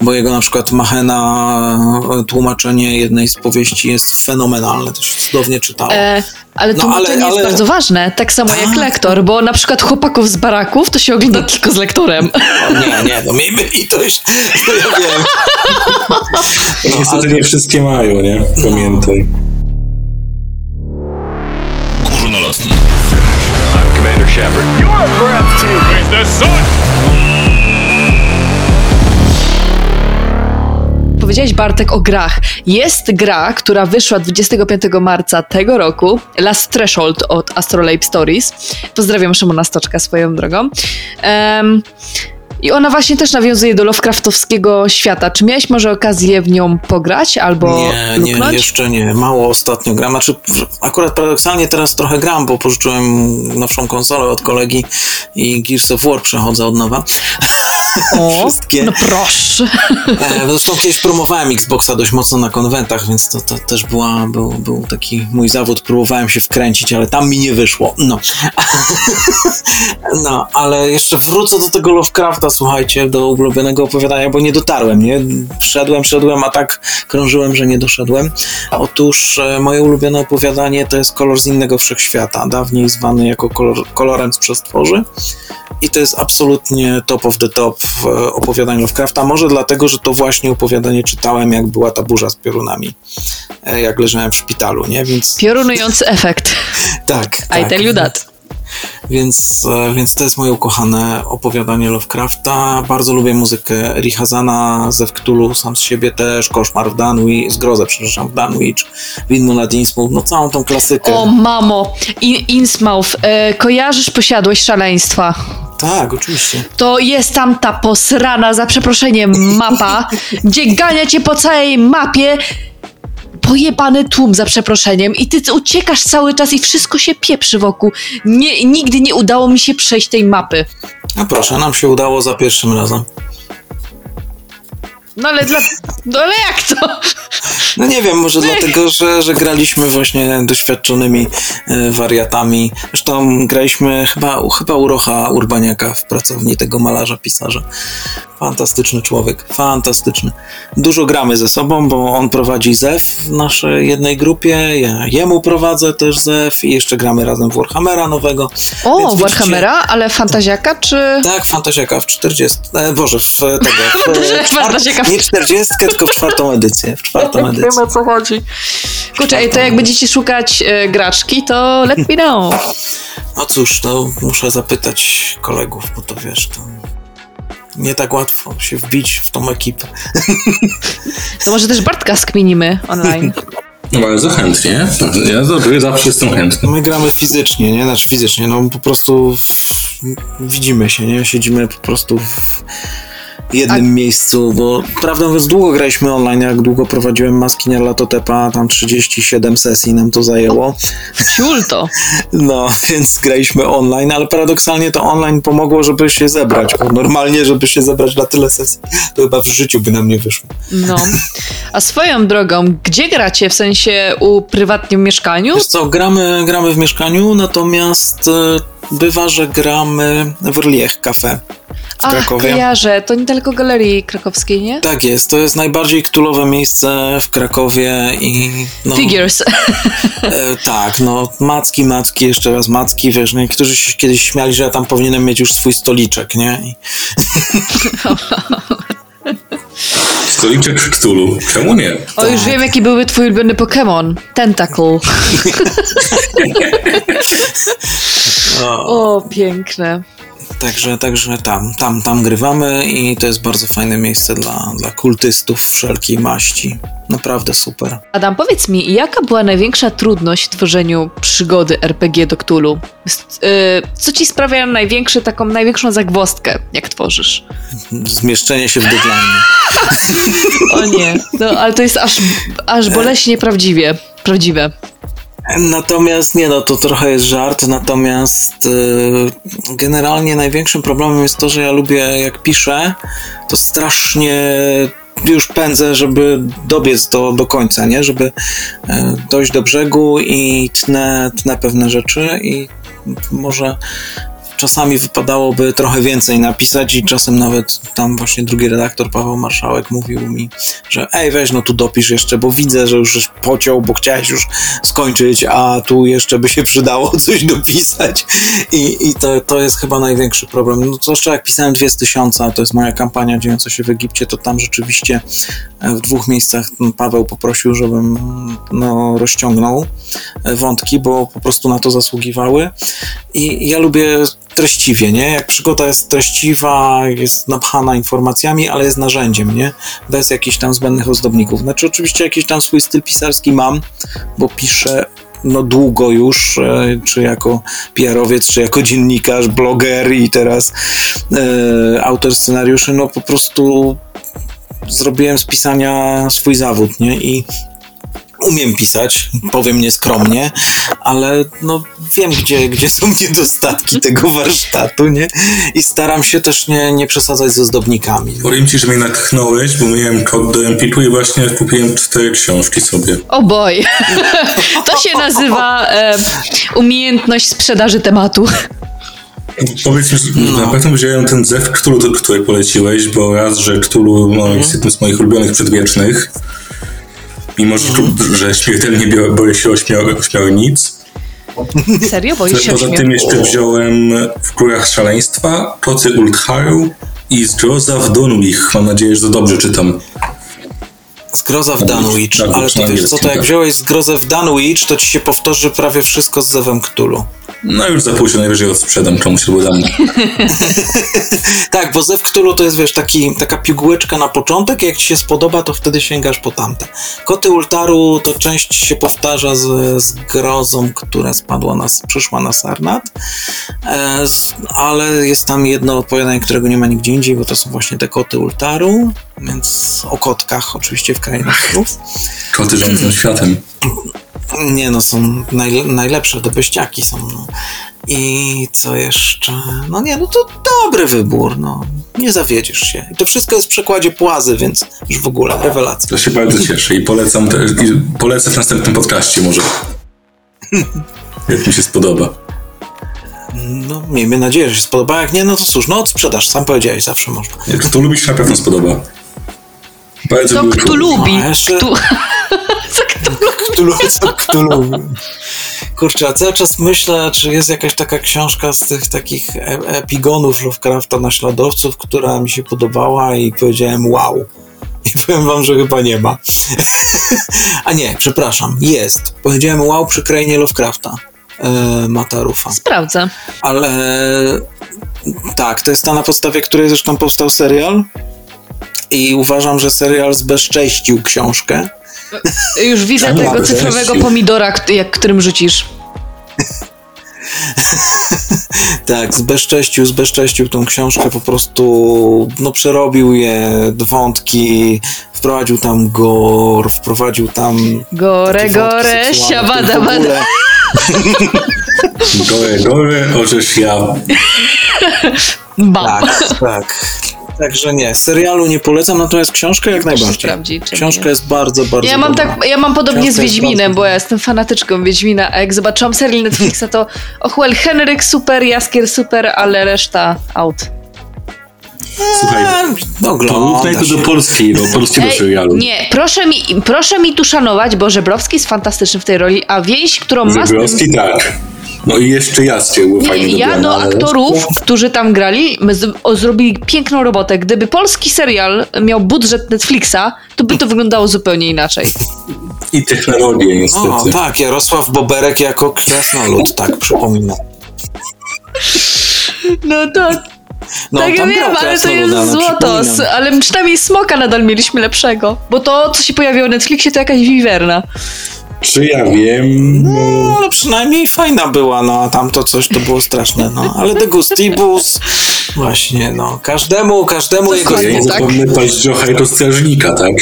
bo jego na przykład Machena e, tłumaczenie jednej z powieści jest fenomenalne, to się cudownie czytało. E, ale No, tłumaczenie ale- jest ale- bardzo ważne, tak samo jak Tak. lektor, bo na przykład chłopaków z baraków to się ogląda tylko z lektorem. O, nie, nie, no miejmy i to już, to ja wiem. No, Niestety ale, nie wszystkie mają, nie? Pamiętaj. Górnolotny. I'm Commander Shepard. Your breathtaking is the. Powiedziałeś Bartek o grach. Jest gra, która wyszła 25 marca tego roku, Last Threshold od Astrolabe Stories. Pozdrawiam Szymona Stoczka swoją drogą. Em, I ona właśnie też nawiązuje do Lovecraftowskiego świata. Czy miałeś może okazję w nią pograć albo nie, nie, luknąć? jeszcze nie. Mało ostatnio gram. Znaczy, akurat paradoksalnie teraz trochę gram, bo pożyczyłem nowszą konsolę od kolegi i Gears of War przechodzę od nowa. O, Wszystkie. no proszę. E, Zresztą kiedyś promowałem Xboxa dość mocno na konwentach, więc to, to też była, był, był taki mój zawód. Próbowałem się wkręcić, ale tam mi nie wyszło. No. no, ale jeszcze wrócę do tego Lovecrafta, słuchajcie, do ulubionego opowiadania, bo nie dotarłem, nie? Szedłem, szedłem, a tak krążyłem, że nie doszedłem. Otóż e, moje ulubione opowiadanie to jest Kolor z innego wszechświata, dawniej zwany jako kolor, kolorem z przestworzy. I to jest absolutnie top of the top e, opowiadań Lovecrafta. Może dlatego, że to właśnie opowiadanie czytałem, jak była ta burza z piorunami. e, Jak leżałem w szpitalu, nie? Więc Piorunujący efekt. tak. I tak. tell you that. Więc, e, więc to jest moje ukochane opowiadanie Lovecrafta. Bardzo lubię muzykę Rihazana, ze Cthulhu, sam z siebie też, Koszmar w Dunwich, Zgrozę, przepraszam, w Dunwich, Widmo nad Innsmouth, no całą tą klasykę. O mamo, In Innsmouth, e, kojarzysz Posiadłość Szaleństwa? Tak, oczywiście. To jest tam ta posrana, za przeproszeniem, mapa, gdzie gania cię po całej mapie pojebany tłum, za przeproszeniem, i ty uciekasz cały czas i wszystko się pieprzy wokół. Nie, nigdy nie udało mi się przejść tej mapy. A proszę, nam się udało za pierwszym razem. No ale dla... No ale jak to? No nie wiem, może dlatego, że, że graliśmy właśnie doświadczonymi e, wariatami. Zresztą graliśmy chyba, chyba u Rocha Urbaniaka w pracowni tego malarza, pisarza. Fantastyczny człowiek, fantastyczny. Dużo gramy ze sobą, bo on prowadzi ZEF w naszej jednej grupie, ja jemu prowadzę też ZEF i jeszcze gramy razem w Warhammera nowego. O, Więc widzicie- Warhammera, ale fantaziaka, czy... Tak, Fantasiaka w 40. E, Boże, w tego. W, Fantasiaka, Nie 40, tylko w czwartą edycję. W czwartą edycję. Wiem o co chodzi. Kurczę, to jak będziecie szukać e, graczki, to let me know. No cóż, to muszę zapytać kolegów, bo to wiesz, to nie tak łatwo się wbić w tą ekipę. To może też Bartka skminimy online. No bardzo chętnie. Ja zawsze, zawsze jestem chętny. My gramy fizycznie, nie? Znaczy fizycznie, no po prostu w... widzimy się, nie? Siedzimy po prostu w jednym miejscu, bo prawdę mówiąc długo graliśmy online, jak długo prowadziłem maski na Latotepa, tam 37 sesji nam to zajęło. Ciul to. No, więc graliśmy online, ale paradoksalnie to online pomogło, żeby się zebrać, bo normalnie, żeby się zebrać na tyle sesji, to chyba w życiu by nam nie wyszło. No. A swoją drogą, gdzie gracie? W sensie u prywatnym mieszkaniu? Wiesz co, gramy, gramy w mieszkaniu, natomiast e, bywa, że gramy w Rliech Cafe w Ach, Krakowie. kojarzę. To niedaleko Galerii Krakowskiej, nie? Tak jest, to jest najbardziej ktulowe miejsce w Krakowie i no, Figures. e, tak, no macki, macki, jeszcze raz macki, wiesz, niektórzy się kiedyś śmiali, że ja tam powinienem mieć już swój stoliczek, nie? I, Stoliczek Cthulhu. Czemu nie? O, już wiem, jaki byłby twój ulubiony Pokémon. Tentacle. o, piękne. Także, także tam, tam, tam grywamy i to jest bardzo fajne miejsce dla, dla kultystów wszelkiej maści. Naprawdę super. Adam, powiedz mi, jaka była największa trudność w tworzeniu przygody RPG do Cthulhu? Y, Co ci sprawia największy, taką największą zagwozdkę, jak tworzysz? Zmieszczenie się w deadline. O nie, no ale to jest aż, aż boleśnie prawdziwie, prawdziwe. Natomiast nie, no to trochę jest żart, natomiast y, generalnie największym problemem jest to, że ja lubię jak piszę, to strasznie już pędzę, żeby dobiec do, do końca, nie? Żeby y, dojść do brzegu i tnę, tnę pewne rzeczy i może czasami wypadałoby trochę więcej napisać i czasem nawet tam właśnie drugi redaktor Paweł Marszałek mówił mi, że ej weź no tu dopisz jeszcze, bo widzę, że już pociął, bo chciałeś już skończyć, a tu jeszcze by się przydało coś dopisać i, i to, to jest chyba największy problem. No zwłaszcza jak pisałem dwie z tysiąca, to jest moja kampania dziejąca się w Egipcie, to tam rzeczywiście e, w dwóch miejscach Paweł poprosił, żebym no, rozciągnął e, wątki, bo po prostu na to zasługiwały i ja lubię treściwie, nie? Jak przygoda jest treściwa, jest napchana informacjami, ale jest narzędziem, nie? Bez jakichś tam zbędnych ozdobników. Znaczy oczywiście jakiś tam swój styl pisarski mam, bo piszę no długo już, e, czy jako PR-owiec, czy jako dziennikarz, bloger i teraz e, autor scenariuszy, no po prostu zrobiłem z pisania swój zawód, nie? I umiem pisać, powiem nieskromnie, ale no wiem, gdzie, gdzie są niedostatki tego warsztatu, nie? I staram się też nie, nie przesadzać z ozdobnikami. Powiem ci, że mnie natchnąłeś, bo miałem kod do Empiku i właśnie kupiłem cztery książki sobie. O boj. To się nazywa e, umiejętność sprzedaży tematu. Powiedz mi, że na pewno wziąłem ten zew Cthulhu, który poleciłeś, bo raz, że Cthulhu no, jest jednym z moich ulubionych przedwiecznych, mimo że, że śmiertelnie boję się ośmior- ośmiornic. Serio? Boisz się Poza tym jeszcze wziąłem w Górach Szaleństwa, Koty Ultharu i Zgroza w Dunwich. Mam nadzieję, że to dobrze czytam. Zgroza w Dunwich, Tak, ale to wiesz co, to jak wziąłeś zgrozę w Dunwich, to ci się powtórzy prawie wszystko z zewem Cthulhu. No już za późno, najwyżej odsprzedam komuś albo dam. Tak, bo zew Cthulhu to jest, wiesz, taki, taka pigułeczka na początek jak ci się spodoba, to wtedy sięgasz po tamte. Koty Ultaru to część się powtarza z, z grozą, która spadła na, przyszła na Sarnat, e, z, ale jest tam jedno opowiadanie, którego nie ma nigdzie indziej, bo to są właśnie te Koty Ultaru, więc o kotkach oczywiście w krainach. Koty rządzą światem. Nie no, są najle- najlepsze, te beściaki są, no. I co jeszcze? No nie, no to dobry wybór, no. Nie zawiedziesz się. I to wszystko jest w przekładzie Płazy, więc już w ogóle rewelacja. To się bardzo cieszę i polecam też, i polecę w następnym podcaście może. Jak mi się spodoba. No, miejmy nadzieję, że się spodoba. Jak nie, no to cóż, no odsprzedaż, sam powiedziałeś, zawsze można. Jak kto lubi, się na pewno spodoba. Bardzo To były kto lubi? Kto... Co kto Cthulhu, co Cthulhu. Kurczę, a cały czas myślę, czy jest jakaś taka książka z tych takich e- epigonów Lovecrafta naśladowców, która mi się podobała i powiedziałem wow. I powiem wam, że chyba nie ma. a nie, przepraszam, jest. Powiedziałem wow przy krainie Lovecrafta. E, Matarufa. Sprawdzę. Ale tak, to jest ta na podstawie której zresztą powstał serial. I uważam, że serial zbezcześcił książkę. Już widzę Czemu? tego cyfrowego pomidora, jak którym rzucisz. Tak, zbezcześcił, zbezcześcił tą książkę, po prostu no, przerobił je, wątki, wprowadził tam gore, wprowadził tam Gore, gore, siabada, bada. Gore, gore, orzesz ja. Bam. Tak, tak. Także nie, serialu nie polecam, natomiast książkę jak To najbardziej. sprawdzi, Książka nie. jest bardzo, bardzo Ja mam, dobra. tak, ja mam podobnie Książka z Wiedźminem, bardzo- bo ja jestem fanatyczką Wiedźmina, a jak zobaczyłam serial Netflixa, to Ochwell Henryk super, Jaskier super, ale reszta out. Słuchaj, No, to mów ogląda najpierw się. do polskiej, do polskiego Ej, serialu. nie, proszę mi, proszę mi tu szanować, bo Żebrowski jest fantastyczny w tej roli, a więź, którą ma... z tym- tak. No i jeszcze Jaskier był fajnie Nie, ja dobrany, do ale- aktorów, którzy tam grali, z- o, zrobili piękną robotę. Gdyby polski serial miał budżet Netflixa, to by to wyglądało zupełnie inaczej. I technologię niestety. O, tak, Jarosław Boberek jako Krasnolud, tak, przypominam. No tak, No, tak ja wiem, ale to jest no, złoto. Ale przynajmniej Smoka nadal mieliśmy lepszego. Bo to, co się pojawiło na Netflixie, to jakaś wiwerna. Czy ja wiem? No, ale przynajmniej fajna była, no, a tamto coś to było straszne, no. Ale De Gustibus, właśnie, no, każdemu, każdemu jego Ja nie tak. zapomnę paździocha i do strażnika, tak?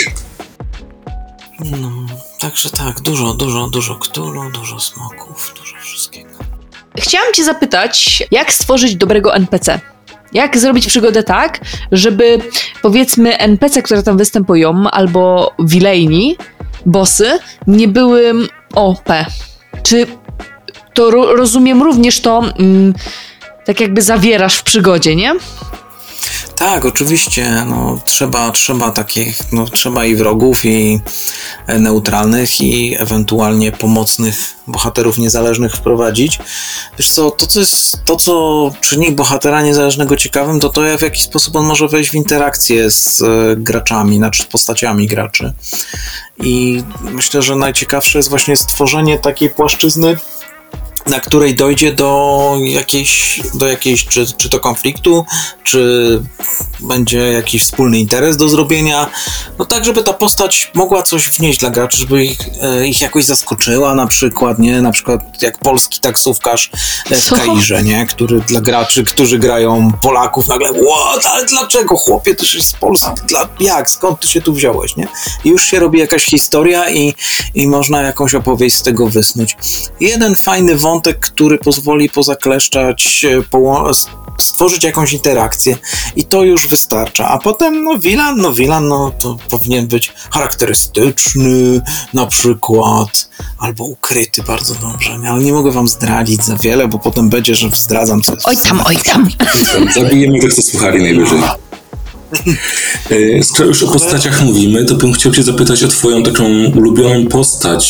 Także tak, dużo, dużo, dużo Cthulhu, dużo smoków, dużo wszystkiego. Chciałam cię zapytać, jak stworzyć dobrego NPC? Jak zrobić przygodę tak, żeby powiedzmy NPC, które tam występują, albo wilejni, bossy, nie były OP? Czy to ro- rozumiem również to, mm, tak jakby zawierasz w przygodzie, nie? Tak, oczywiście, no, trzeba, trzeba takich, no, trzeba i wrogów, i e, neutralnych, i ewentualnie pomocnych bohaterów niezależnych wprowadzić. Wiesz co, to co jest, to co czyni bohatera niezależnego ciekawym, to to w jaki sposób on może wejść w interakcję z e, graczami, znaczy z postaciami graczy. I myślę, że najciekawsze jest właśnie stworzenie takiej płaszczyzny, na której dojdzie do jakiejś, do jakiejś czy, czy to konfliktu, czy będzie jakiś wspólny interes do zrobienia. No tak, żeby ta postać mogła coś wnieść dla graczy, żeby ich, e, ich jakoś zaskoczyła na przykład, nie? Na przykład jak polski taksówkarz e, w? Kairze, nie? Który dla graczy, którzy grają Polaków nagle, what, ale dlaczego chłopie, ty jesteś z Polski, dla, jak, skąd ty się tu wziąłeś, nie? I już się robi jakaś historia i, i można jakąś opowieść z tego wysnuć. Jeden fajny wątek, który pozwoli pozakleszczać, e, stworzyć jakąś interakcję i to już wystarcza. A potem, no Wilan, no Wilan, no to powinien być charakterystyczny na przykład, albo ukryty bardzo dobrze, nie? ale nie mogę wam zdradzić za wiele, bo potem będzie, że zdradzam co jest Oj tam, oj tam. Zabijemy tych, co słuchali najwyżej. E, Skoro już o postaciach mówimy, to bym chciał cię zapytać o twoją taką ulubioną postać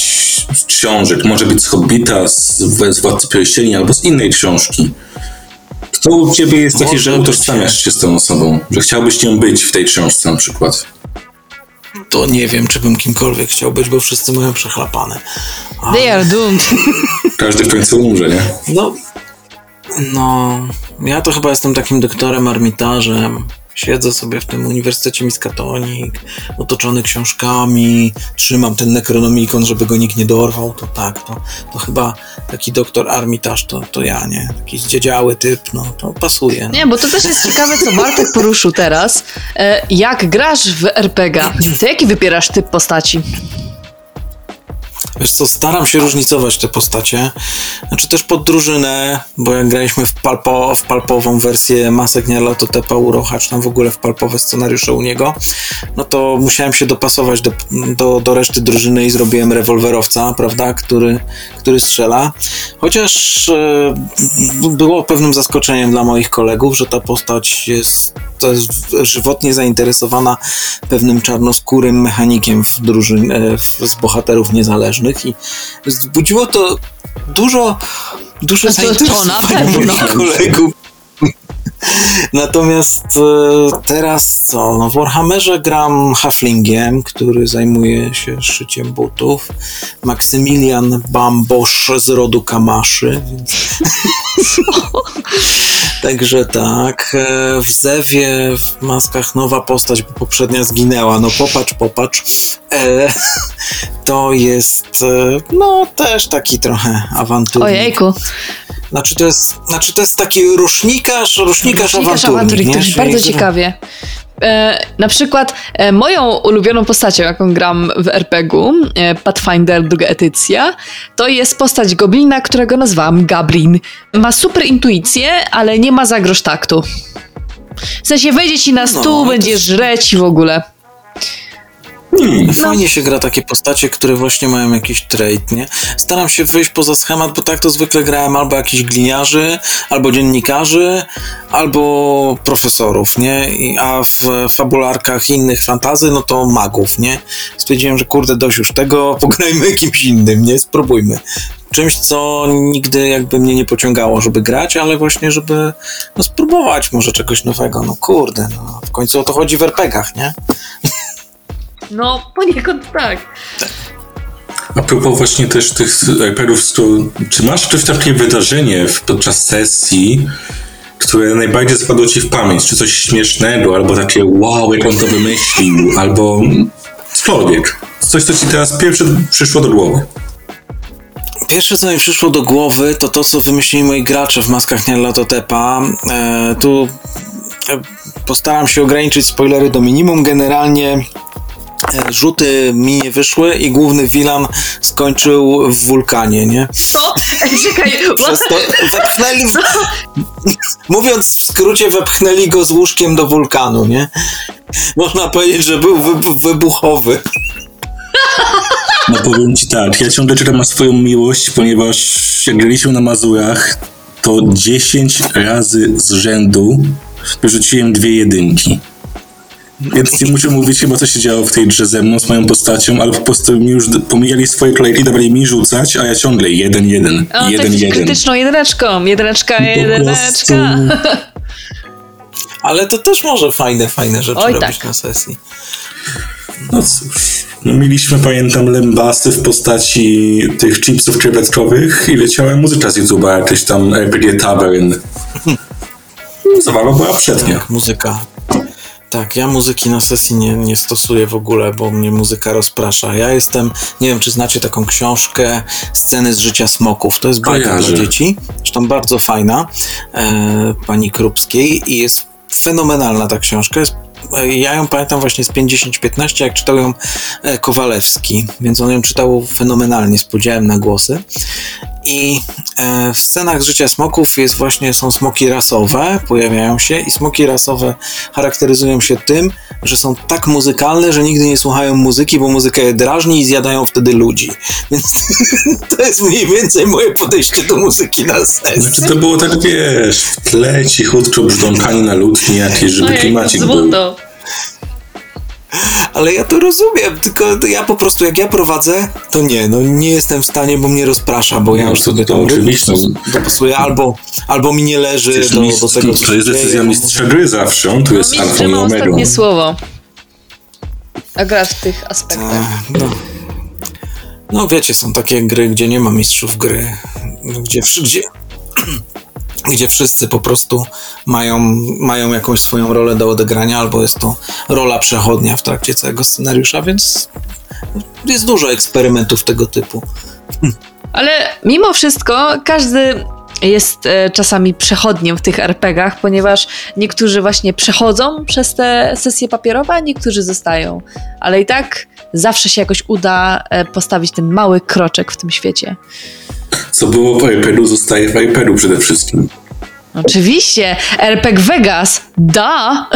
z książek. Może być z Hobbita, z, z Władcy Pierścieni albo z innej książki. Kto u ciebie jest taki, Może że być. utożsamiasz się z tą osobą? Że chciałbyś nią być w tej książce na przykład? To nie wiem, czy bym kimkolwiek chciał być, bo wszyscy mają przechlapane. A, They are doomed. Każdy w końcu umrze, nie? no, no, ja to chyba jestem takim doktorem armitarzem. Siedzę sobie w tym Uniwersytecie Miskatonik, otoczony książkami, trzymam ten Necronomicon, żeby go nikt nie dorwał, to tak, to, to chyba taki doktor armitarz to, to ja, nie? Taki zdziedziały typ, no, to pasuje. No. Nie, bo to też jest ciekawe, co Bartek poruszył teraz. E, jak grasz w RPG, to jaki wybierasz typ postaci? Wiesz co, staram się różnicować te postacie. Znaczy też pod drużynę, bo jak graliśmy w, palpo, w palpową wersję Masek Niarlatotepa Urochacz, tam w ogóle w palpowe scenariusze u niego, no to musiałem się dopasować do, do, do reszty drużyny i zrobiłem rewolwerowca, prawda, który, który strzela. Chociaż e, było pewnym zaskoczeniem dla moich kolegów, że ta postać jest, to jest żywotnie zainteresowana pewnym czarnoskórym mechanikiem w drużyn, e, w, z bohaterów niezależnych i wzbudziło to dużo, dużo zainteresowania moich kolegów. Natomiast e, teraz co? No w Warhammerze gram Haflingiem, który zajmuje się szyciem butów. Maksymilian Bambosz z rodu Kamaszy. Więc... Także tak. e, W Zewie, w maskach nowa postać, bo poprzednia zginęła. No popatrz, popatrz. E, To jest, no też taki trochę awanturnik. Ojejku. Znaczy to jest, znaczy to jest taki rusznikarz, rusznikarz, Rusznikarz awanturnik. bardzo gra- ciekawie. E, na przykład e, moją ulubioną postacią, jaką gram w RPG-u, e, Pathfinder druga edycja, to jest postać goblina, którego nazwałam Gablin. Ma super intuicję, ale nie ma za grosz taktu. W sensie wejdzie ci na No, stół, ale będzie to- żreć w ogóle. Fajnie się gra takie postacie, które właśnie mają jakiś trait, nie? Staram się wyjść poza schemat, bo tak to zwykle grałem albo jakichś gliniarzy, albo dziennikarzy, albo profesorów, nie? A w fabularkach innych fantazy, no to magów, nie? Stwierdziłem, że kurde, dość już tego, pograjmy kimś innym, nie? Spróbujmy. Czymś, co nigdy jakby mnie nie pociągało, żeby grać, ale właśnie, żeby no, spróbować może czegoś nowego. No kurde, no w końcu o to chodzi w RPGach, nie? No, poniekąd tak. A propos właśnie też tych iPadów, czy masz coś takie wydarzenie w- podczas sesji, które najbardziej zapadło ci w pamięć? Czy coś śmiesznego, albo takie wow, jak on to wymyślił, albo cokolwiek. Coś, co ci teraz pierwsze przyszło do głowy. Pierwsze, co mi przyszło do głowy, to to, co wymyślili moi gracze w maskach Nyarlathotepa. E, tu e, postaram się ograniczyć spoilery do minimum. Generalnie rzuty mi nie wyszły i główny wilan skończył w wulkanie, nie? Co? Czekaj, Przez to wepchnęli... W... Mówiąc w skrócie, wepchnęli go z łóżkiem do wulkanu, nie? Można powiedzieć, że był wybu- wybuchowy. No powiem ci tak, ja ciągle czekam na swoją miłość, ponieważ jak graliśmy na Mazurach, to 10 razy z rzędu wyrzuciłem dwie jedynki. Więc nie muszę mówić chyba, co się działo w tej grze ze mną, z moją postacią, ale po prostu mi już pomijali swoje kolejki, dawali mi rzucać, a ja ciągle jeden, jeden, O, to jeden, jeden. krytyczną jedyneczką. Jedyneczka, jedyneczka. Ale to też może fajne, fajne rzeczy Oj, robić tak. na sesji. No cóż, no mieliśmy, pamiętam, lębasy w postaci tych chipsów krewetkowych i leciała muzyka z YouTube'a, jakieś tam RPG Tavern. Zabawa była przednia. Tak, muzyka. Tak, ja muzyki na sesji nie, nie stosuję w ogóle, bo mnie muzyka rozprasza. Ja jestem, nie wiem czy znacie taką książkę Sceny z życia smoków. To jest bajka dla dzieci, zresztą bardzo fajna, e, pani Krupskiej i jest fenomenalna ta książka. Jest, e, ja ją pamiętam właśnie z 50-15, jak czytał ją e, Kowalewski, więc on ją czytał fenomenalnie z podziałem na głosy. I e, w scenach życia smoków jest właśnie, są smoki rasowe, pojawiają się i smoki rasowe charakteryzują się tym, że są tak muzykalne, że nigdy nie słuchają muzyki, bo muzyka je drażni i zjadają wtedy ludzi. Więc to jest mniej więcej moje podejście do muzyki na sesji. Znaczy to było tak, wiesz, w tle cichutko brzdąkanie na lutni jakieś, żeby klimacik był. Ale ja to rozumiem, tylko to ja po prostu jak ja prowadzę, to nie, no nie jestem w stanie, bo mnie rozprasza, bo ja No, już to- sobie to oczywiście. dopasuję, albo, albo mi nie leży Przecież do, mistrz, do tego, to jest decyzja mistrza gry zawsze, on tu jest Mistrz alfą i ma omegą. ostatnie słowo. A gra w tych aspektach. Ech, No. no wiecie, są takie gry, gdzie nie ma mistrzów gry, gdzie, gdzie, gdzie wszyscy po prostu mają, mają jakąś swoją rolę do odegrania, albo jest to rola przechodnia w trakcie całego scenariusza, więc jest dużo eksperymentów tego typu. Ale mimo wszystko każdy jest e, czasami przechodniem w tych RPGach, ponieważ niektórzy właśnie przechodzą przez te sesje papierowe, a niektórzy zostają. Ale i tak zawsze się jakoś uda e, postawić ten mały kroczek w tym świecie. Co było w iPadu, zostaje w iPadu przede wszystkim. Oczywiście, RPG Vegas, da!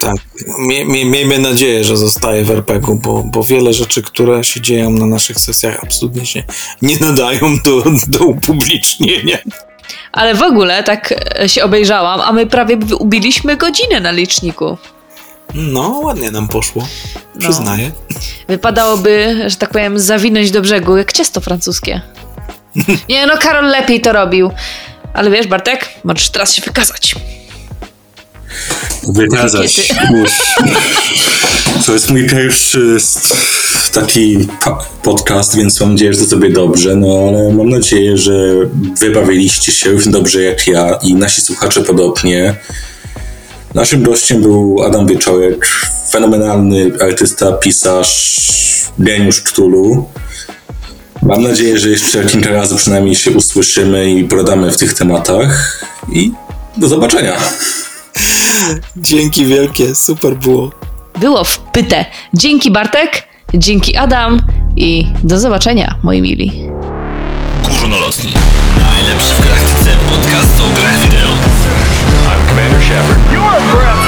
Tak, mie, mie, miejmy nadzieję, że zostaje w RPG-u, bo, bo wiele rzeczy, które się dzieją na naszych sesjach absolutnie się nie nadają do, do upublicznienia. Ale w ogóle tak e, się obejrzałam, a my prawie ubiliśmy godzinę na liczniku. No, ładnie nam poszło, No. przyznaję. Wypadałoby, że tak powiem, zawinąć do brzegu, jak ciasto francuskie. Nie no, Karol lepiej to robił. Ale wiesz, Bartek, możesz teraz się wykazać. Wykazać. To jest mój pierwszy taki podcast, więc mam nadzieję, że to sobie dobrze, no ale mam nadzieję, że wybawiliście się równie dobrze jak ja i nasi słuchacze podobnie. Naszym gościem był Adam Wieczorek, fenomenalny artysta, pisarz, geniusz Cthulhu. Mam nadzieję, że jeszcze kilka razy przynajmniej się usłyszymy i pogadamy w tych tematach i do zobaczenia. Dzięki wielkie, super było. Było w pytę. Dzięki Bartek, dzięki Adam i do zobaczenia, moi mili. Górnolotni. Najlepszy w galaktyce podcast o grach wideo. I'm Commander Shepard.